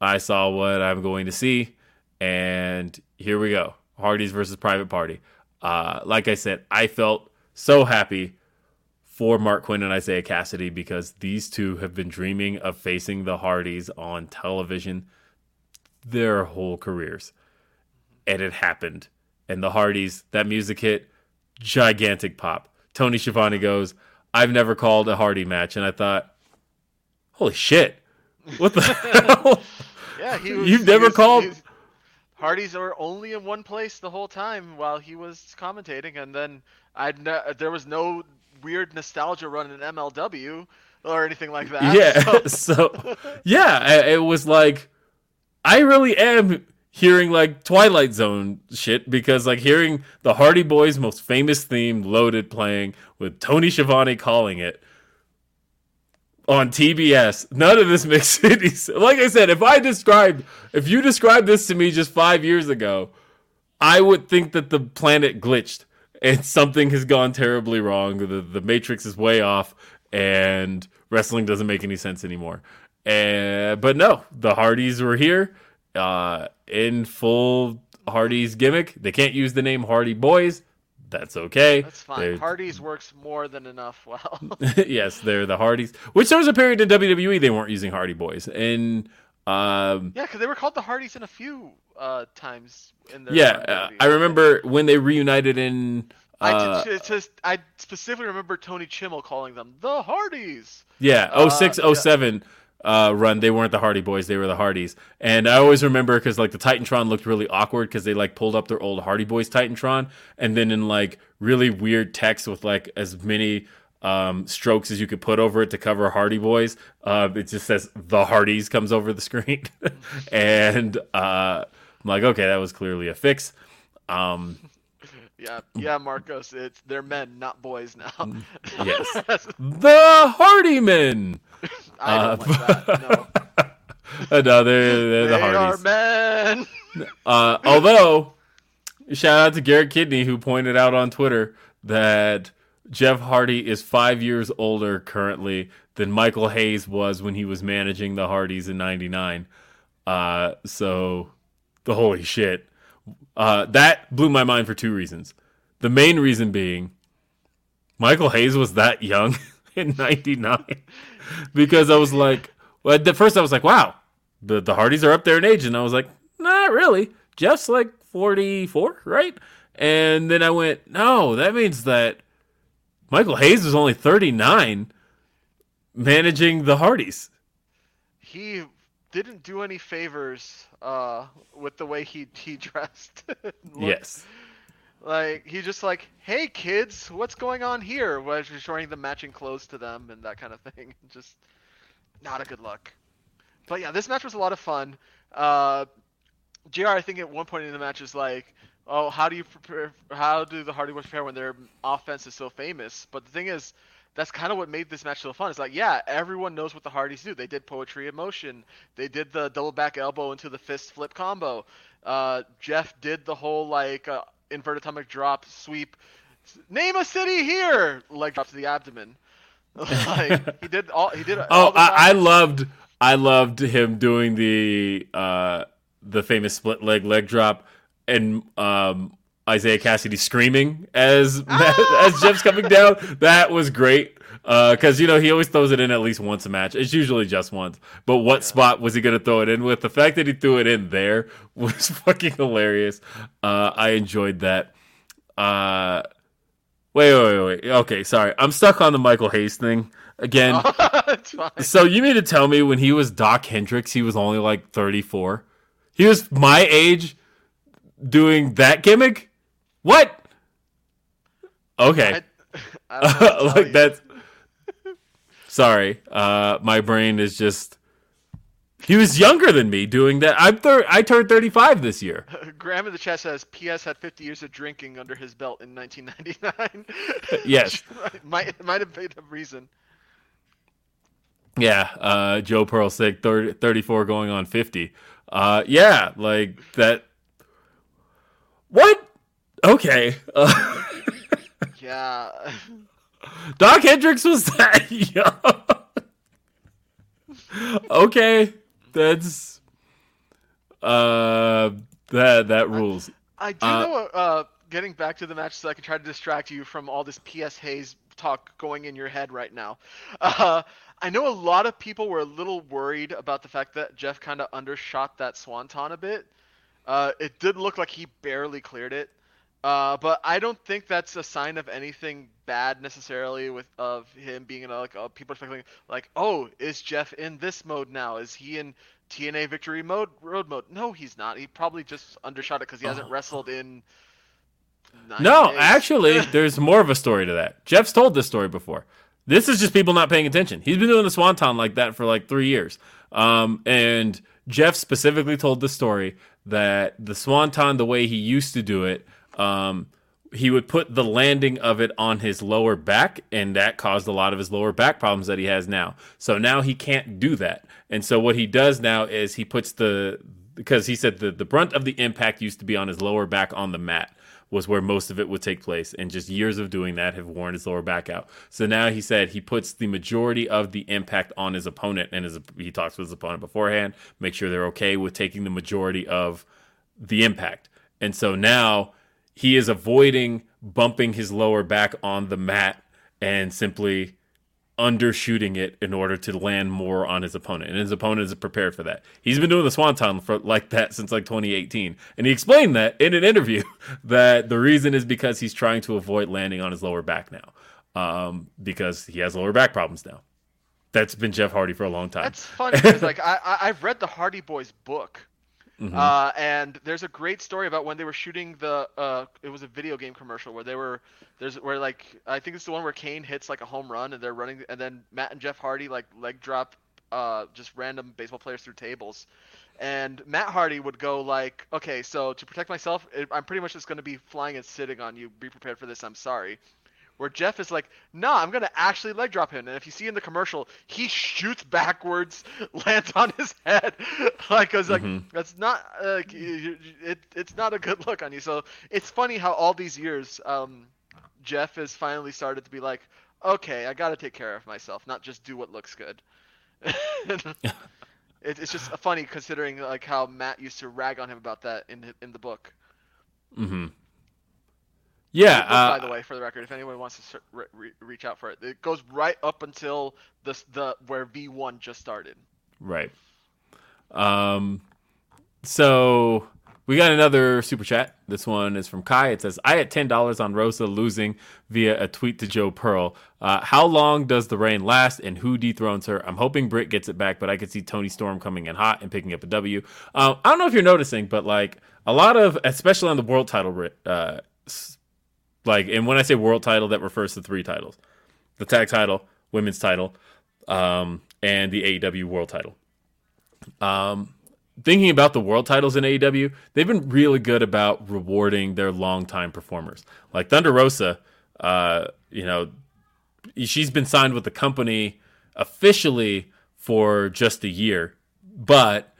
I saw what I'm going to see. And here we go Hardys versus Private Party. Uh, like I said, I felt so happy for Marq Quen and Isiah Kassidy because these two have been dreaming of facing the Hardys on television their whole careers. And it happened. And the Hardys, that music hit, gigantic pop. Tony Schiavone goes, I've never called a Hardy match. And I thought, holy shit. What the hell? Yeah, he was, You've he never was- called- Hardys were only in one place the whole time while he was commentating, and then I ne- there was no weird nostalgia run in MLW or anything like that. yeah. so- So, yeah, it was like, I really am hearing like Twilight Zone shit because like hearing the Hardy Boys' most famous theme loaded playing with Tony Schiavone calling it on TBS. None of this makes any sense. Like I said, if I described, if you described this to me just five years ago, I would think that the planet glitched and something has gone terribly wrong. The the matrix is way off and wrestling doesn't make any sense anymore. Uh, but no, the Hardys were here uh, in full Hardys gimmick. They can't use the name Hardy Boys. That's okay. That's fine. They're- Hardys works more than enough well. yes, they're the Hardys. Which there was a period in WWE they weren't using Hardy Boys, and um, yeah, because they were called the Hardys in a few uh, times in their yeah, uh, I remember when they reunited in. I Uh, did, it's just, I specifically remember Tony Chimel calling them the Hardys. Yeah, Uh, 06, yeah. 07. uh, run, they weren't the Hardy Boys; they were the Hardys. And I always remember because like the Titantron looked really awkward because they like pulled up their old Hardy Boys Titantron, and then in like really weird text with like as many um, strokes as you could put over it to cover Hardy Boys. Uh, it just says the Hardys comes over the screen, and uh, I'm like, okay, that was clearly a fix. Um, Yeah, yeah, Marcos. It's they're men, not boys now. Mm, yes, the Hardymen. I don't like that. No, Uh, no, they're, they're the they are Hardys. men. Uh, although, shout out to Garrett Kidney who pointed out on Twitter that Jeff Hardy is five years older currently than Michael Hayes was when he was managing the Hardys in '99. Uh, so, the holy shit, uh, that blew my mind for two reasons. The main reason being, Michael Hayes was that young in '99 because I was like, well, at first I was like, wow, the the Hardys are up there in age, and I was like, not really. Jeff's like 44, right? And then I went, no, that means that Michael Hayes was only 39 managing the Hardys. he didn't do any favors uh, with the way he he dressed. Yes. Like he just like, hey kids, what's going on here? Was showing the matching clothes to them and that kind of thing. Just not a good look. But yeah, this match was a lot of fun. Uh, Jr. I think at one point in the match is like, oh, how do you prepare? How do the Hardy Boys prepare when their offense is so famous? But the thing is, that's kind of what made this match so fun. It's like, yeah, everyone knows what the Hardys do. They did poetry in motion. They did the double back elbow into the fist flip combo. Uh, Jeff did the whole like uh, inverted atomic drop sweep. Name a city here. Leg drop to the abdomen. like he did all. He did. Oh, all I, I loved I loved him doing the uh the famous split leg leg drop and um Isiah Kassidy screaming as as Jeff's coming down. That was great. Because you know he always throws it in at least once a match. It's usually just once. But what spot was he going to throw it in with? The fact that he threw it in there was fucking hilarious. Uh, I enjoyed that. Uh, wait, wait, wait, wait. Okay, sorry. I'm stuck on the Michael Hayes thing again. So you mean to tell me when he was Doc Hendrix, he was only like 34? He was my age doing that gimmick? What? Okay. I, I don't know what to tell like that's Sorry. Uh my brain is just He was younger than me doing that. I'm thir- I turned 35 this year. Graham in the chat says PS had 50 years of drinking under his belt in 1999. Yes. might might have been a reason. Yeah, uh, Joe Pearl sick, 30, 34 going on 50. Uh, yeah, like that. What? Okay. Uh, Yeah. Doc Hendrix was that young. okay, that's uh that that rules. I do Uh, know. Uh, getting back to the match, so I can try to distract you from all this PS Hayes talk going in your head right now. Uh, I know a lot of people were a little worried about the fact that Jeff kind of undershot that swanton a bit. Uh, it did look like he barely cleared it. Uh, but I don't think that's a sign of anything bad necessarily with of him being in a, like uh, people expecting like oh is Jeff in this mode now is he in TNA victory mode road mode no he's not he probably just undershot it because he hasn't wrestled in No, days. actually, there's more of a story to that. Jeff's told this story before. This is just people not paying attention. He's been doing the Swanton like that for like three years. Um, and Jeff specifically told the story that the Swanton, the way he used to do it, um, he would put the landing of it on his lower back, and that caused a lot of his lower back problems that he has now. So now he can't do that. And so what he does now is he puts the because he said the, the brunt of the impact used to be on his lower back on the mat was where most of it would take place and just years of doing that have worn his lower back out. So now he said he puts the majority of the impact on his opponent and his, he talks with his opponent beforehand make sure they're okay with taking the majority of the impact. And so now he is avoiding bumping his lower back on the mat and simply undershooting it in order to land more on his opponent. And his opponent is prepared for that. He's been doing the Swanton for like that since like 2018. And he explained that in an interview that the reason is because he's trying to avoid landing on his lower back now. Um, because he has lower back problems now. that's been Jeff Hardy for a long time. That's funny because like I, I I've read the Hardy Boys book, Mhm. uh, and there's a great story about when they were shooting the uh, it was a video game commercial where they were there's where like I think it's the one where Kane hits like a home run and they're running and then Matt and Jeff Hardy like leg drop uh just random baseball players through tables. And Matt Hardy would go like, okay, so to protect myself, I'm pretty much just going to be flying and sitting on you. Be prepared for this. I'm sorry. Where Jeff is like, no, I'm gonna actually leg drop him, and if you see in the commercial, he shoots backwards, lands on his head, like, cause like Mhm. that's not, uh, you- you- it, it's not a good look on you. So it's funny how all these years, um, Jeff has finally started to be like, okay, I gotta take care of myself, not just do what looks good. it, it's just funny considering like how Matt used to rag on him about that in in the book. hmm Yeah. Book, uh, by the way, for the record, if anyone wants to re- re- reach out for it, it goes right up until the the where V one just started. Right. Um, so we got another super chat. This one is from Kai. It says, I had $10 on Rosa losing via a tweet to Joe Pearl. Uh, how long does the reign last and who dethrones her? I'm hoping Britt gets it back, but I could see Toni Storm coming in hot and picking up a W. Um, I don't know if you're noticing, but like a lot of, especially on the world title, uh, like, and when I say world title, that refers to three titles the tag title, women's title, um, and the AEW world title um, thinking about the world titles in AEW, they've been really good about rewarding their longtime performers. Like Thunder Rosa, uh, you know, she's been signed with the company officially for just a year, but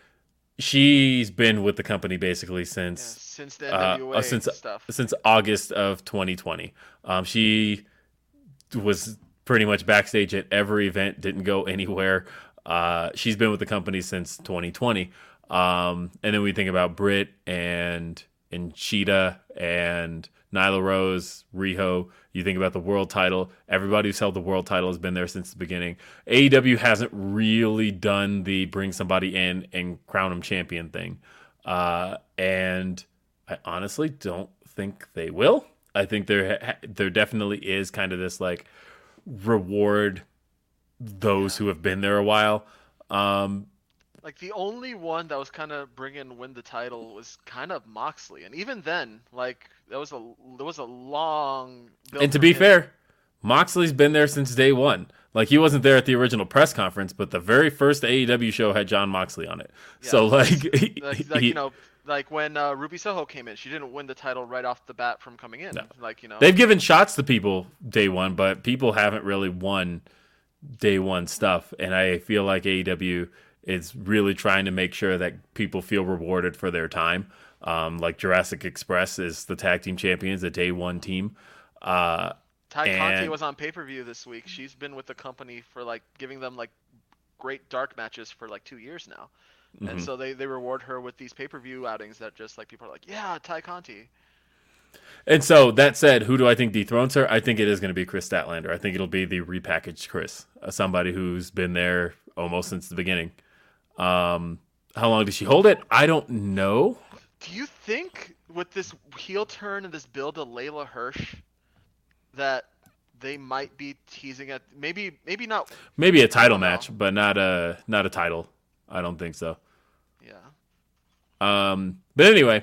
she's been with the company basically Yeah, since since the uh, NWA uh, since stuff. since August of 2020. Um, she was pretty much backstage at every event, didn't go anywhere. Uh, she's been with the company since 2020. Um, and then we think about Britt and and Shida and Nyla Rose, Riho. You think about the world title. Everybody who's held the world title has been there since the beginning. AEW hasn't really done the bring somebody in and crown them champion thing. Uh, and I honestly don't think they will. I think there there definitely is kind of this like reward those who have been there a while. Um, Like the only one that was kind of bringing win the title was kind of Moxley, and even then, like that was a there was a long. and to be him. fair, Moxley's been there since day one. Like he wasn't there at the original press conference, but the very first AEW show had Jon Moxley on it. so like, he- like, like you know, like when uh, Ruby Soho came in, she didn't win the title right off the bat from coming in. No. Like you know, they've given shots to people day one, but people haven't really won day one stuff. And I feel like AEW is really trying to make sure that people feel rewarded for their time. Um, like Jurassic Express is the tag team champions, a day one team. Uh, Tay Conti and- was on pay per view this week. She's been with the company for like giving them like great dark matches for like two years now. And Mhm. so they, they reward her with these pay per view outings that just like people are like, yeah, Tay Conti. And so that said, who do I think dethrones her? I think it is going to be Kris Statlander. I think it'll be the repackaged Kris, uh, somebody who's been there almost since the beginning. Um, how long does she hold it? I don't know. Do you think with this heel turn and this build to Leyla Hirsch that they might be teasing at maybe maybe not Maybe a title know. match, but not a not a title. I don't think so. yeah. Um, but anyway,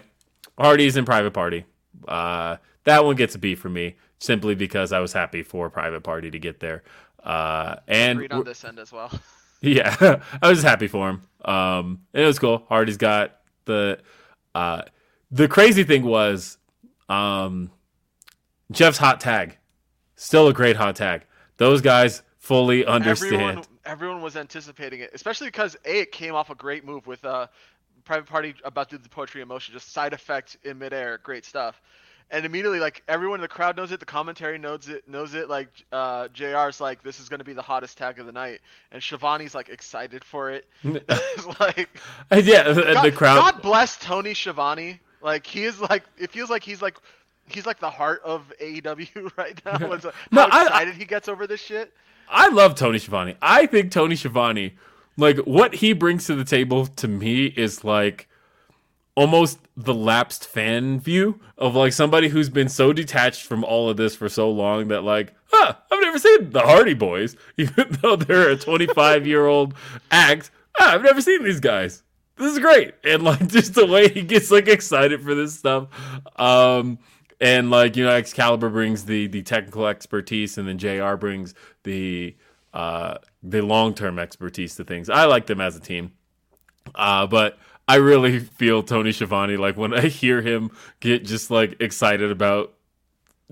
Hardy's in Private Party. Uh, that one gets a B for me simply because I was happy for Private Party to get there. Uh, and Agreed on this end as well. Yeah, I was happy for him. Um, it was cool. Hardy's got the uh, the crazy thing was um, Jeff's hot tag, still a great hot tag. Those guys fully understand. Everyone, everyone was anticipating it, especially because a it came off a great move with uh, Private Party about to do the poetry in motion, just side effect in midair, great stuff. And immediately, like everyone in the crowd knows it, the commentary knows it, knows it. Like uh, Jr's like, this is going to be the hottest tag of the night, and Schiavone's like excited for it. like, yeah, the, God, the crowd. God bless Tony Schiavone. Like he is like, it feels like he's like, he's like the heart of AEW right now. It's like, No, how I- I- excited he gets over this shit. I love Tony Schiavone. I think Tony Schiavone, like what he brings to the table to me is like almost the lapsed fan view of like somebody who's been so detached from all of this for so long that like, huh, I've never seen the Hardy Boys, even though they're a 25 year old act. Ah, I've never seen these guys. This is great. And like just the way he gets like excited for this stuff. Um, and like, you know, Excalibur brings the the technical expertise and then JR brings the uh the long term expertise to things. I like them as a team. Uh, but I really feel Tony Schiavone like when I hear him get just like excited about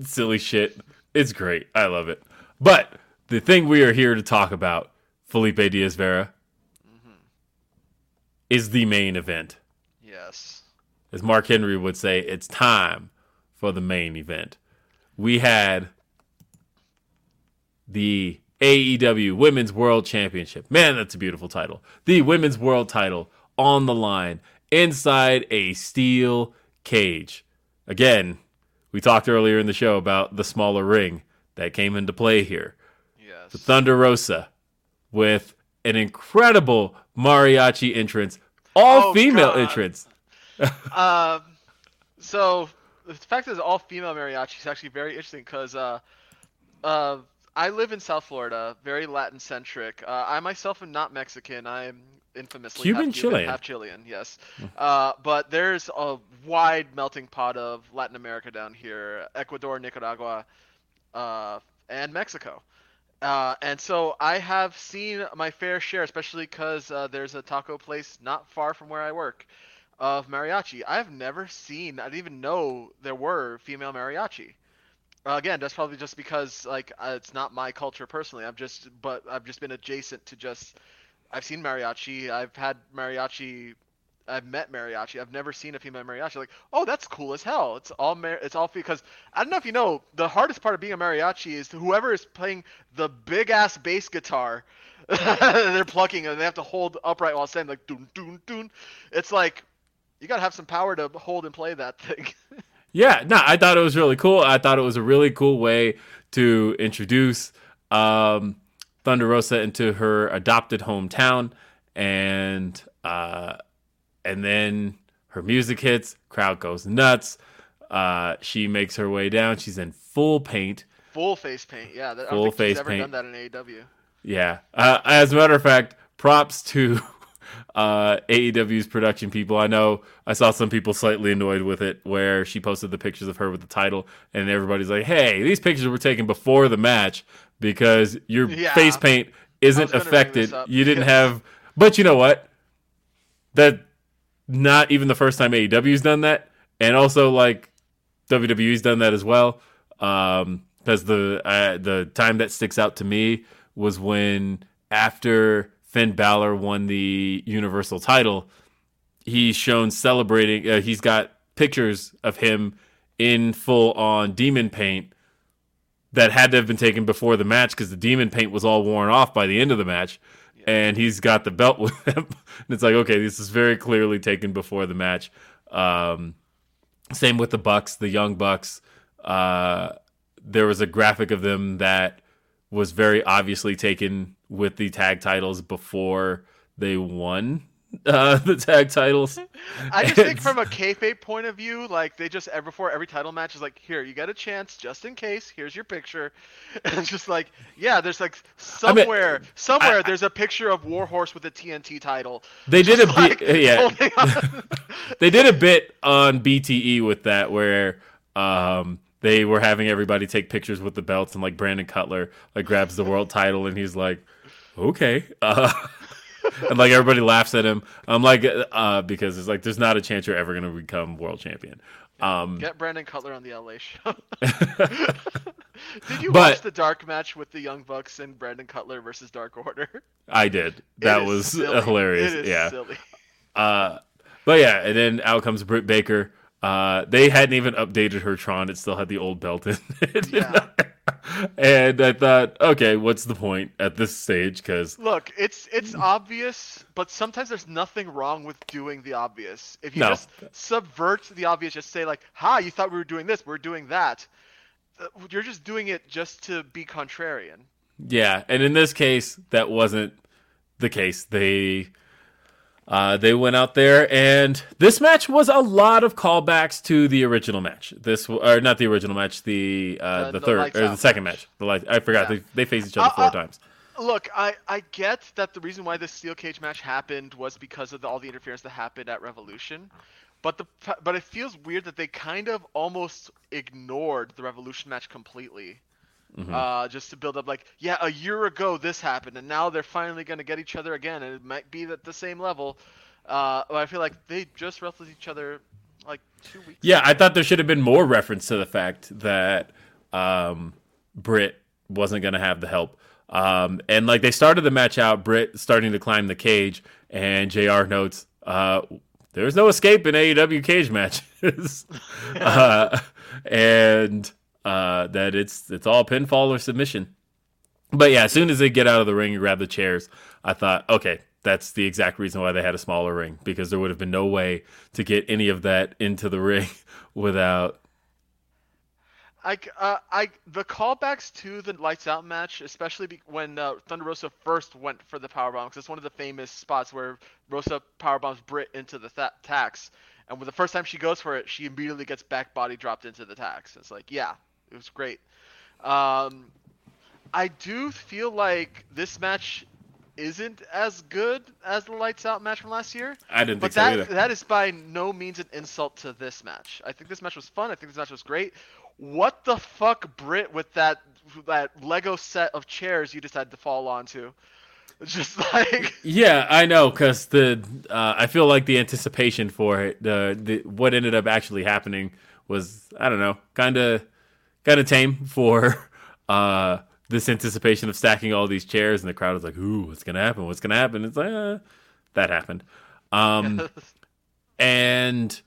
silly shit. It's great. I love it. But the thing we are here to talk about, Felipe Diaz Vera, mm-hmm. is the main event. Yes. As Mark Henry would say, it's time for the main event. We had the AEW Women's World Championship. Man, that's a beautiful title. The Women's World title on the line inside a steel cage. Again, we talked earlier in the show about the smaller ring that came into play here. Yes. The Thunder Rosa with an incredible mariachi entrance, all Oh, female God. entrance. um, so the fact that it's all female mariachi is actually very interesting because uh, uh, I live in South Florida, very Latin centric. Uh, I myself am not Mexican. I am infamously Cuban half Cuban, Chilean. half Chilean. Yes, uh, but there's a wide melting pot of Latin America down here: Ecuador, Nicaragua, uh, and Mexico. Uh, and so I have seen my fair share, especially because uh, there's a taco place not far from where I work of mariachi. I've never seen, I didn't even know there were female mariachi. Uh, again, that's probably just because like uh, it's not my culture personally. I've just, but I've just been adjacent to just. I've seen mariachi. I've had mariachi. I've met mariachi. I've never seen a female mariachi. Like, oh, that's cool as hell. It's all mar- it's all because I don't know if you know the hardest part of being a mariachi is whoever is playing the big ass bass guitar. they're plucking and they have to hold upright while saying like doon doon doon. It's like you gotta have some power to hold and play that thing. Yeah, no, I thought it was really cool. I thought it was a really cool way to introduce um, Thunder Rosa into her adopted hometown, and uh, and then her music hits, crowd goes nuts. Uh, she makes her way down. She's in full paint. Full face paint, yeah. That, I Full don't think face he's ever paint. done that in AEW. Yeah. Uh, as a matter of fact, props to uh, AEW's production people. I know I saw some people slightly annoyed with it, where she posted the pictures of her with the title, and everybody's like, "Hey, these pictures were taken before the match because your Yeah. face paint isn't was gonna bring affected. You didn't have." But you know what? That not even the first time AEW's done that, and also like WWE's done that as well. Um, because the uh, the time that sticks out to me was when after Finn Balor won the Universal title, he's shown celebrating. Uh, he's got pictures of him in full on demon paint that had to have been taken before the match because the demon paint was all worn off by the end of the match. And he's got the belt with him. and it's like, okay, this is very clearly taken before the match. Um, same with the Bucks, the Young Bucks. Uh, there was a graphic of them that was very obviously taken with the tag titles before they won uh, the tag titles. I just think from a kayfabe point of view, like they just every before every title match is like, here, you got a chance, just in case. Here's your picture, and it's just like, yeah, there's like I mean, somewhere, somewhere I- there's a picture of Warhorse with a TNT title. They did a Just, bit, yeah. they did a bit on BTE with that where um, they were having everybody take pictures with the belts and like Brandon Cutler like grabs the world title and he's like, okay. Uh, and like everybody laughs at him. I'm like, uh, because it's like, there's not a chance you're ever going to become world champion. Um, Get Brandon Cutler on the LA show. Did you But- watch the dark match with the Young Bucks and Brandon Cutler versus Dark Order? I did. That was silly. hilarious. Yeah. silly. Uh, but yeah, and then out comes Britt Baker. Uh, they hadn't even updated her Tron; it still had the old belt in it. Yeah. and I thought, okay, what's the point at this stage? Because Look, it's it's obvious, but sometimes there's nothing wrong with doing the obvious. If you No. just subvert the obvious, just say like, "Ha, you thought we were doing this, we're doing that." Uh, You're just doing it just to be contrarian. yeah, and in this case, that wasn't the case. They Uh, they went out there, and this match was a lot of callbacks to the original match. This, or not the original match, the uh, Uh, the, the third or the second match. match. The light, I forgot Yeah. they, they faced each other Uh, four uh, times. Look, I, I get that the reason why this steel cage match happened was because of the, all the interference that happened at Revolution, but the but it feels weird that they kind of almost ignored the Revolution match completely, Mm-hmm. uh, just to build up like yeah a year ago this happened and now they're finally gonna get each other again and it might be at the same level, uh, but I feel like they just wrestled each other like two weeks. Yeah, I thought there should have been more reference to the fact that um, Britt wasn't going to have the help. Um, and like they started the match out, Britt starting to climb the cage, and JR notes, uh, there's no escape in AEW cage matches. uh, and uh, that it's it's all pinfall or submission. But yeah, as soon as they get out of the ring and grab the chairs, I thought, okay, that's the exact reason why they had a smaller ring because there would have been no way to get any of that into the ring without. I, uh, I the callbacks to the lights out match, especially be, when uh, Thunder Rosa first went for the powerbomb, because it's one of the famous spots where Rosa powerbombs Britt into the th- tacks, and when the first time she goes for it, she immediately gets back body dropped into the tacks. It's like, yeah, it was great. Um, I do feel like this match isn't as good as the lights out match from last year. I didn't But think so that either. that is by no means an insult to this match. I think this match was fun. I think this match was great. What the fuck, Britt, with that that Lego set of chairs you decided to fall onto? Just like Yeah, I know because the uh, I feel like the anticipation for it, the, the what ended up actually happening was I don't know, kind of kind of tame for uh, this anticipation of stacking all these chairs, and the crowd was like, "Ooh, what's gonna happen? What's gonna happen?" It's like uh, that happened, um, and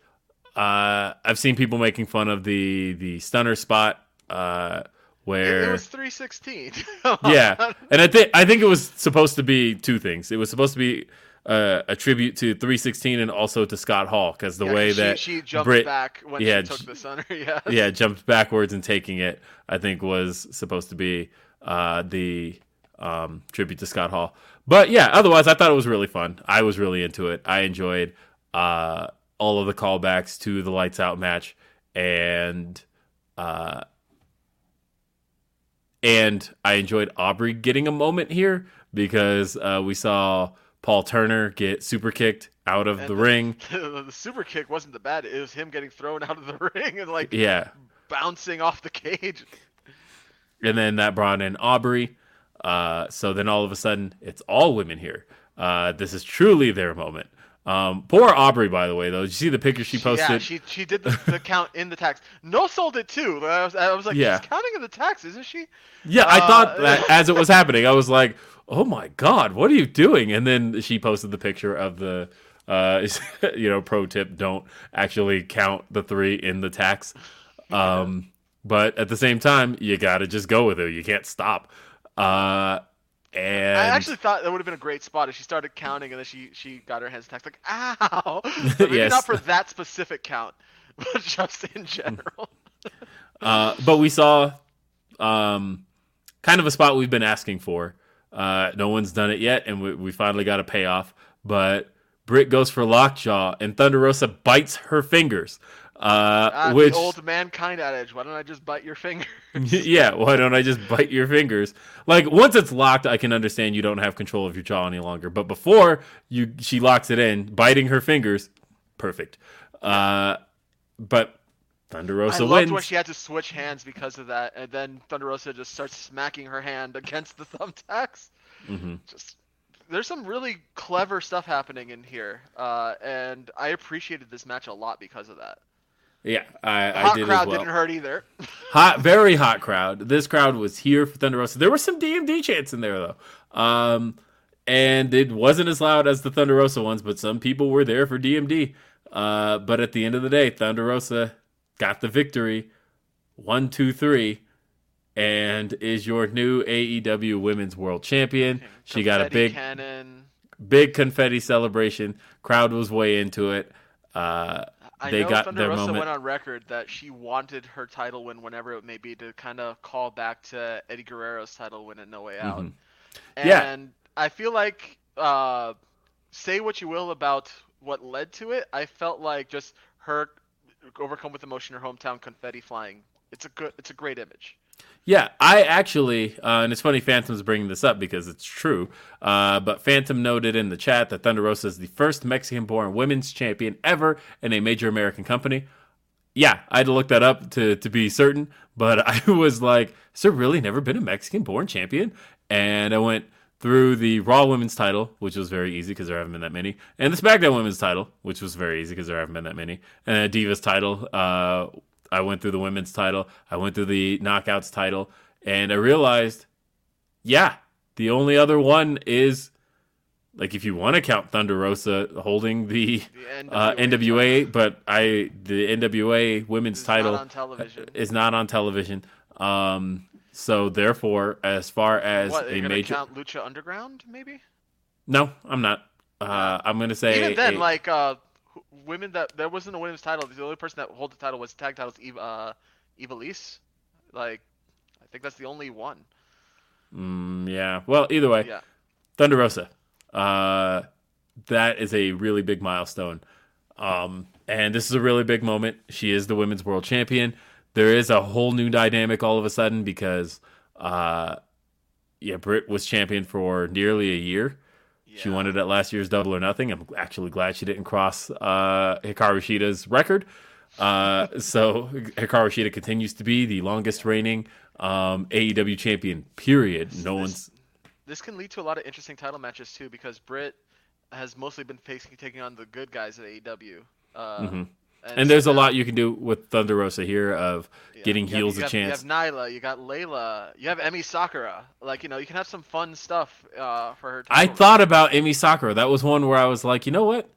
uh, I've seen people making fun of the the stunner spot uh, it, where it was 316. yeah, and I think I think it was supposed to be two things. It was supposed to be uh, a tribute to 316 and also to Scott Hall because the Yeah, way she, that she jumped Britt, back when yeah, she took the center. Yeah. yeah, jumped backwards and taking it, I think was supposed to be uh, the um, tribute to Scott Hall. But yeah, otherwise, I thought it was really fun. I was really into it. I enjoyed uh, all of the callbacks to the Lights Out match, and uh, and I enjoyed Aubrey getting a moment here because uh, we saw Paul Turner get super kicked out of And the ring. The, the super kick wasn't the bad. It was him getting thrown out of the ring and like Yeah, bouncing off the cage. and then that brought in Aubrey. Uh, so then all of a sudden, it's all women here. Uh, this is truly their moment. Um, poor Aubrey, by the way, though. Did you see the picture she posted? Yeah, she she did the, the count in the tacks. No sold it too. I was, I was like, Yeah. she's counting in the tacks, isn't she? Yeah, I Uh, thought that as it was happening, I was like, "Oh my god, what are you doing?" And then she posted the picture of the, uh, you know, pro tip: don't actually count the three in the tacks. Um, but at the same time, you gotta just go with it. You can't stop. Uh, and I actually thought that would have been a great spot if she started counting and then she she got her hands taxed like ow. But maybe Yes. not for that specific count, but just in general. Uh, but we saw um, kind of a spot we've been asking for. Uh, no one's done it yet, and we, we finally got a payoff. But Britt goes for lockjaw, and Thunder Rosa bites her fingers. Uh, Ah, which, the old mankind adage. Why don't I just bite your fingers? yeah, why don't I just bite your fingers? Like once it's locked, I can understand you don't have control of your jaw any longer. But before you, she locks it in, biting her fingers, perfect. Uh, but Thunder I Rosa loved wins. when she had to switch hands because of that, and then Thunder Rosa just starts smacking her hand against the thumbtacks. Mhm. Just there's some really clever stuff happening in here, uh, and I appreciated this match a lot because of that. Yeah, I, The I hot did crowd as well. didn't hurt either. Hot, very hot crowd. This crowd was here for Thunder Rosa. There were some DMD chants in there though, um, and it wasn't as loud as the Thunder Rosa ones. But some people were there for DMD. Uh, but at the end of the day, Thunder Rosa got the victory, one, two, three, and is your new AEW Women's World Champion. She got a big, cannon. big confetti celebration. Crowd was way into it. Uh, I they know got Thunder their Rosa moment. went on record that she wanted her title win whenever it may be to kind of call back to Eddie Guerrero's title win at No Way Out. Mhm. And Yeah. I feel like uh, say what you will about what led to it, I felt like just her overcome with emotion, her hometown confetti flying. It's a good, it's a great image. Yeah, I actually, uh, and it's funny Phantom's bringing this up because it's true. Uh, but Phantom noted in the chat that Thunder Rosa is the first Mexican-born women's champion ever in a major American company. Yeah, I had to look that up to to be certain, but I was like, has there really never been a Mexican-born champion? And I went through the Raw Women's title, which was very easy because there haven't been that many, and the SmackDown Women's title, which was very easy because there haven't been that many, and the Divas title, uh, I went through the women's title. I went through the knockouts title, and I realized, yeah, the only other one is like if you want to count Thunder Rosa holding the, The uh, NWA, but I the NWA women's title not is not on television. Um, so therefore, as far as What, a major, count Lucha Underground, maybe? no, I'm not. Uh, I'm gonna say Even then, a- like uh, women that there wasn't a women's title. The only person that hold the title was tag titles. Eva, uh, Ivelisse. Like, I think that's the only one. mm, yeah. Well, either way, Yeah. Thunder Rosa. Uh, that is a really big milestone. Um, and this is a really big moment. She is the women's world champion. There is a whole new dynamic all of a sudden because, uh, yeah, Britt was champion for nearly a year. She won it at last year's Double or Nothing. I'm actually glad she didn't cross uh, Hikaru Shida's record. Uh, so Hikaru Shida continues to be the longest reigning um, AEW champion. Period. No This- one's This can lead to a lot of interesting title matches too, because Britt has mostly been facing taking on the good guys at AEW. Uh, Mhm. And, and there's a lot you can do with Thunder Rosa here of yeah, getting you heels a chance. You have Nyla, you got Leyla, you have Emi Sakura. Like you know, you can have some fun stuff uh, for her. I thought about Emi Sakura. That was one where I was like, you know what?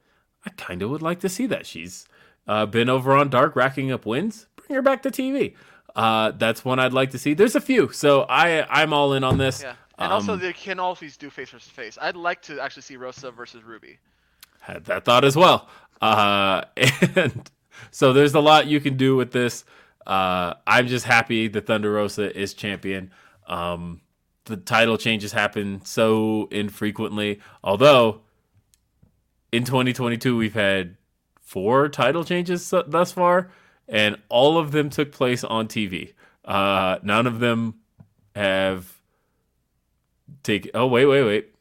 I kind of would like to see that. She's uh, been over on Dark racking up wins. Bring her back to TV. Uh, that's one I'd like to see. There's a few, so I I'm all in on this. Yeah, and also Um, they can always do face versus face. I'd like to actually see Rosa versus Ruby. had that thought as well. Uh, and so there's a lot you can do with this. Uh, I'm just happy the Thunder Rosa is champion. Um, the title changes happen so infrequently. Although in 2022 we've had four title changes thus far, and all of them took place on TV. Uh, none of them have taken. Oh wait, wait, wait.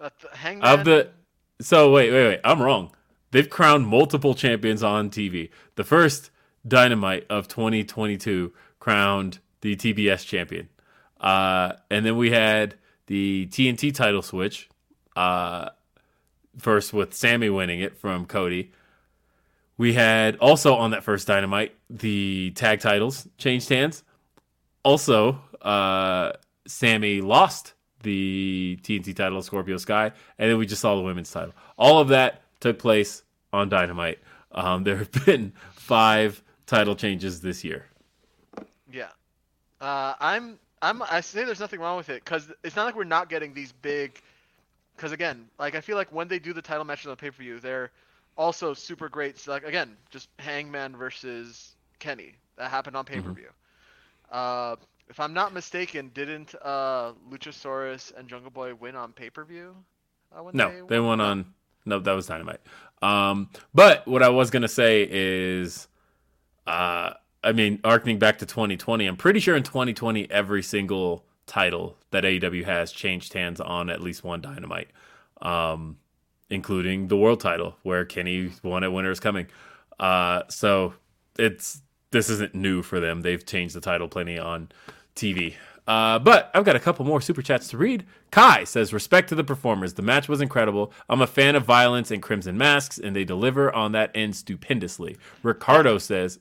Uh, Hangman. Of the so wait, wait, wait. I'm wrong. They've crowned multiple champions on TV. The first Dynamite of 2022 crowned the TBS champion, uh, and then we had the TNT title switch. Uh, first with Sammy winning it from Cody. We had also on that first Dynamite the tag titles changed hands. Also, uh, Sammy lost the TNT title to Scorpio Sky, and then we just saw the women's title. All of that took place on Dynamite. Um, there have been five title changes this year. Yeah. Uh, I'm. I'm. I say there's nothing wrong with it because it's not like we're not getting these big. Because again, like I feel like when they do the title matches on pay per view, they're also super great. So like again, just Hangman versus Kenny that happened on pay per view. Uh, if I'm not mistaken, didn't uh, Luchasaurus and Jungle Boy win on pay per view? Uh, No, they won on. No, that was Dynamite. Um, but what I was gonna say is, uh, I mean, arcing back to 2020, I'm pretty sure in 2020 every single title that AEW has changed hands on at least one Dynamite, um, including the world title where Kenny won at Winter is Coming. Uh, so it's this isn't new for them. They've changed the title plenty on TV. Uh, but I've got a couple more super chats to read. Kai says, "Respect to the performers. The match was incredible. I'm a fan of violence and Crimson Masks, and they deliver on that end stupendously." Ricardo says,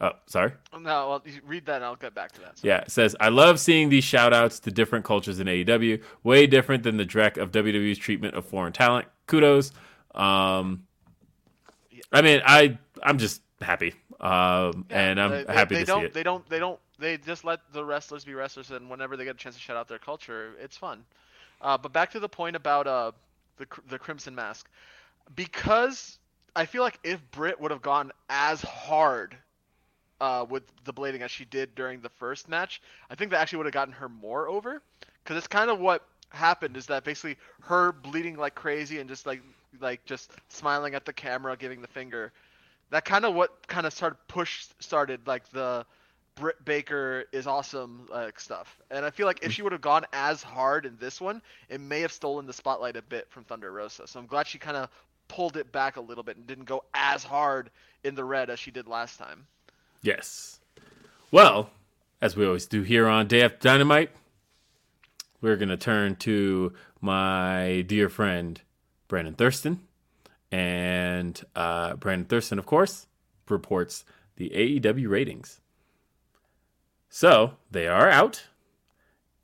"Oh, sorry." No, well, you read that and I'll get back to that. So- Yeah, it says, I love seeing these shout outs to different cultures in AEW. Way different than the dreck of WWE's treatment of foreign talent. Kudos. Um, I mean, I I'm just happy, um, Yeah, and I'm they, they- happy they to don't, see it. They don't. They don't. They just let the wrestlers be wrestlers, and whenever they get a chance to shout out their culture, it's fun. Uh, but back to the point about uh, the the Crimson Mask, because I feel like if Britt would have gone as hard uh, with the blading as she did during the first match, I think that actually would have gotten her more over. Because it's kind of what happened is that basically her bleeding like crazy and just like like just smiling at the camera, giving the finger. That kind of what kind of started push started like the Britt Baker is awesome like stuff. And I feel like if she would have gone as hard in this one, it may have stolen the spotlight a bit from Thunder Rosa. So I'm glad she kind of pulled it back a little bit and didn't go as hard in the red as she did last time. Yes. Well, as we always do here on Day After Dynamite, we're going to turn to my dear friend, Brandon Thurston. And uh, Brandon Thurston, of course, reports the AEW ratings. So they are out.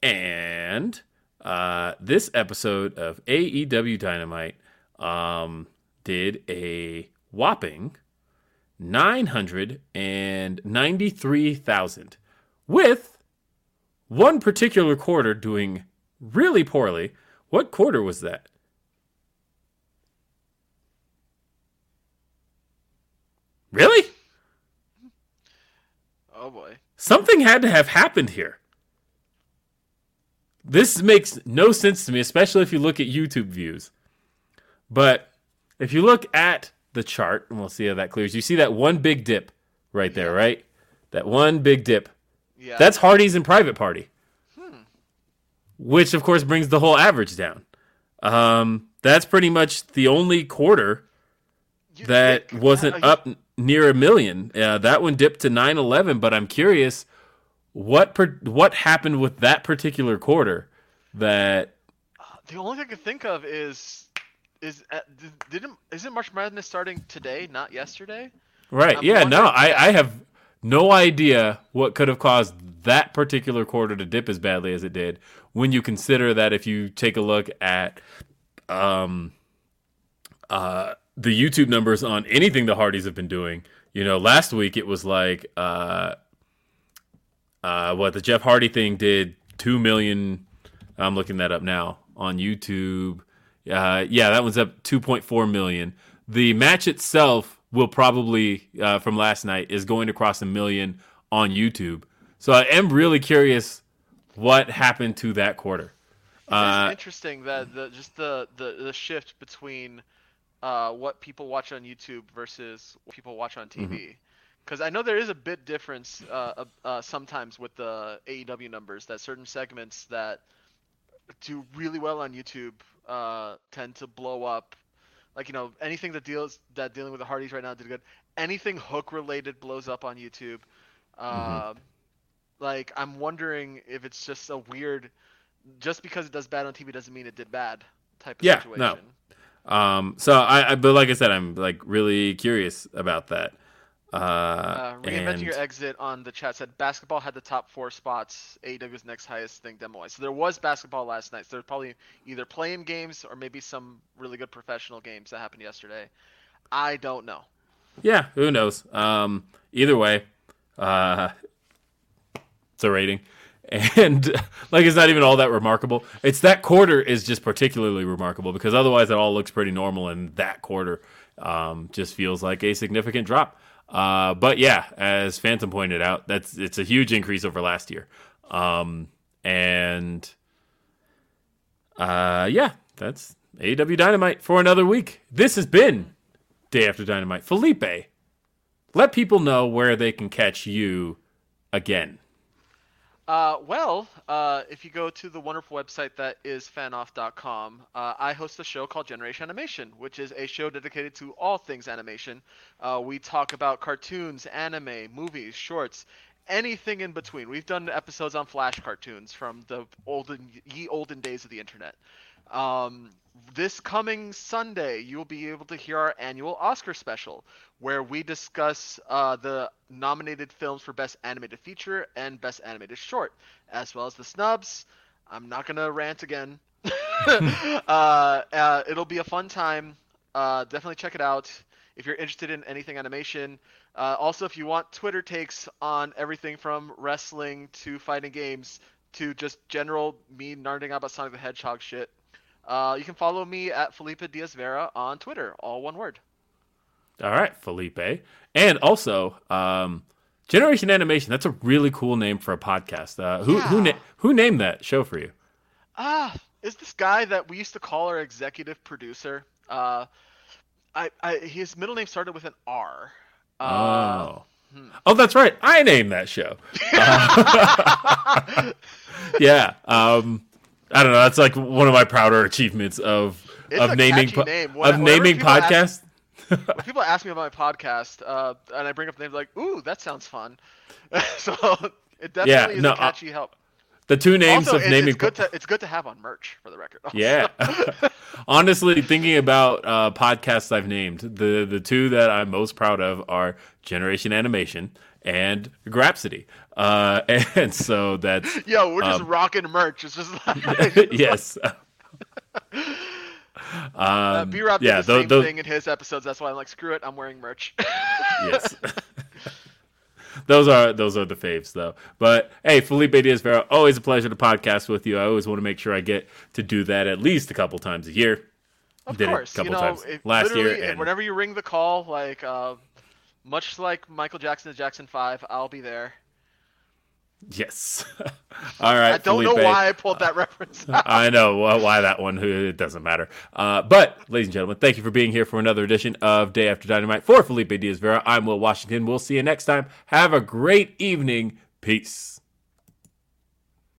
And uh, this episode of AEW Dynamite um, did a whopping 993,000 with one particular quarter doing really poorly. What quarter was that? Really? Oh boy. Something had to have happened here. This makes no sense to me, especially if you look at YouTube views. But if you look at the chart, and we'll see how that clears, you see that one big dip right there, right? That one big dip. Yeah. That's Hardy's and Private Party, Hmm. which of course brings the whole average down. Um, that's pretty much the only quarter You that wasn't uh, up near a million. Uh, that one dipped to 911, but I'm curious what per- what happened with that particular quarter that The only thing I can think of is is uh, did- didn't isn't March Madness starting today, not yesterday? right I'm yeah no I, I have no idea what could have caused that particular quarter to dip as badly as it did when you consider that if you take a look at um uh the youtube numbers on anything the hardys have been doing. You know last week it was like uh uh what the jeff hardy thing did 2 million. I'm looking that up now on youtube. Uh yeah that one's up 2.4 million. The match itself will probably uh, from last night is going to cross a million on youtube. So i am really curious what happened to that quarter. It's Uh, interesting that the just the, the the shift between uh, what people watch on YouTube versus what people watch on Mm-hmm. TV. Because I know there is a bit difference uh, uh, uh, sometimes with the AEW numbers that certain segments that do really well on YouTube uh, tend to blow up. Like you know anything that deals that dealing with the Hardys right now did good. Anything Hook related blows up on YouTube. Mm-hmm. Um like I'm wondering if it's just a weird just because it does bad on TV doesn't mean it did bad type of Yeah, situation. no. Um, so I, I, but like I said, I'm like really curious about that. Uh, Uh, reinventing and your exit on the chat said basketball had the top four spots. AEW's next highest thing demo wise. So there was basketball last night. So there's probably either playing games or maybe some really good professional games that happened yesterday. I don't know. yeah, who knows? Um, either way, uh, it's a rating, and like it's not even all that remarkable. It's that quarter is just particularly remarkable because otherwise it all looks pretty normal, and that quarter um, just feels like a significant drop. Uh, but yeah, as Phantom pointed out, that's it's a huge increase over last year, um, and uh, yeah, that's AW Dynamite for another week. This has been Day After Dynamite. Felipe, let people know where they can catch you again. Uh, well, uh, if you go to the wonderful website that is fanoff.com, uh, I host a show called Generation Animation, which is a show dedicated to all things animation. Uh, we talk about cartoons, anime, movies, shorts, anything in between. We've done episodes on Flash cartoons from the olden, ye olden days of the internet. Um, this coming Sunday, you'll be able to hear our annual Oscar special, where we discuss uh, the nominated films for Best Animated Feature and Best Animated Short, as well as the snubs. I'm not gonna rant again. uh, uh, it'll be a fun time. Uh, definitely check it out if you're interested in anything animation. Uh, also, if you want Twitter takes on everything from wrestling to fighting games to just general me nerding out about Sonic the Hedgehog shit, uh, you can follow me at Felipe Diaz Vera on Twitter, all one word. All right, Felipe. And also, um, Generation Animation, that's a really cool name for a podcast. Uh, who who na- who named that show for you? Ah, is this guy that we used to call our executive producer. Uh, I, I his middle name started with an R. Uh, oh. Oh, that's right. I named that show. Uh, yeah. Um, I don't know. That's like one of my prouder achievements of It's of naming po- name. of When- whenever naming podcasts. when people ask me about my podcast, uh, and I bring up the name, like, "Ooh, that sounds fun." so it definitely Yeah, is no, a uh, catchy help. The two names Also, of it's, naming. it's good to it's good to have on merch for the record. also. Yeah. Honestly, thinking about uh, podcasts I've named, the the two that I'm most proud of are Generation Animation and Grapsity. Uh, and so that's Yo, we're just Um, rocking merch. It's just like yes. uh, um, B Rob did yeah, the tho- same thing in his episodes. That's why I'm like, screw it, I'm wearing merch. yes. those are those are the faves though. But hey, Felipe Diaz Vera, always a pleasure to podcast with you. I always want to make sure I get to do that at least a couple times a year. Of Did it a course, couple you know, times if- last year, and- whenever you ring the call, like uh, much like Michael Jackson to Jackson Five, I'll be there. Yes. All right. I don't know why I pulled that reference. I know why why that one. It doesn't matter. Uh, but, ladies and gentlemen, thank you for being here for another edition of Day After Dynamite. For Felipe Diaz Vera, I'm Will Washington. We'll see you next time. Have a great evening. Peace.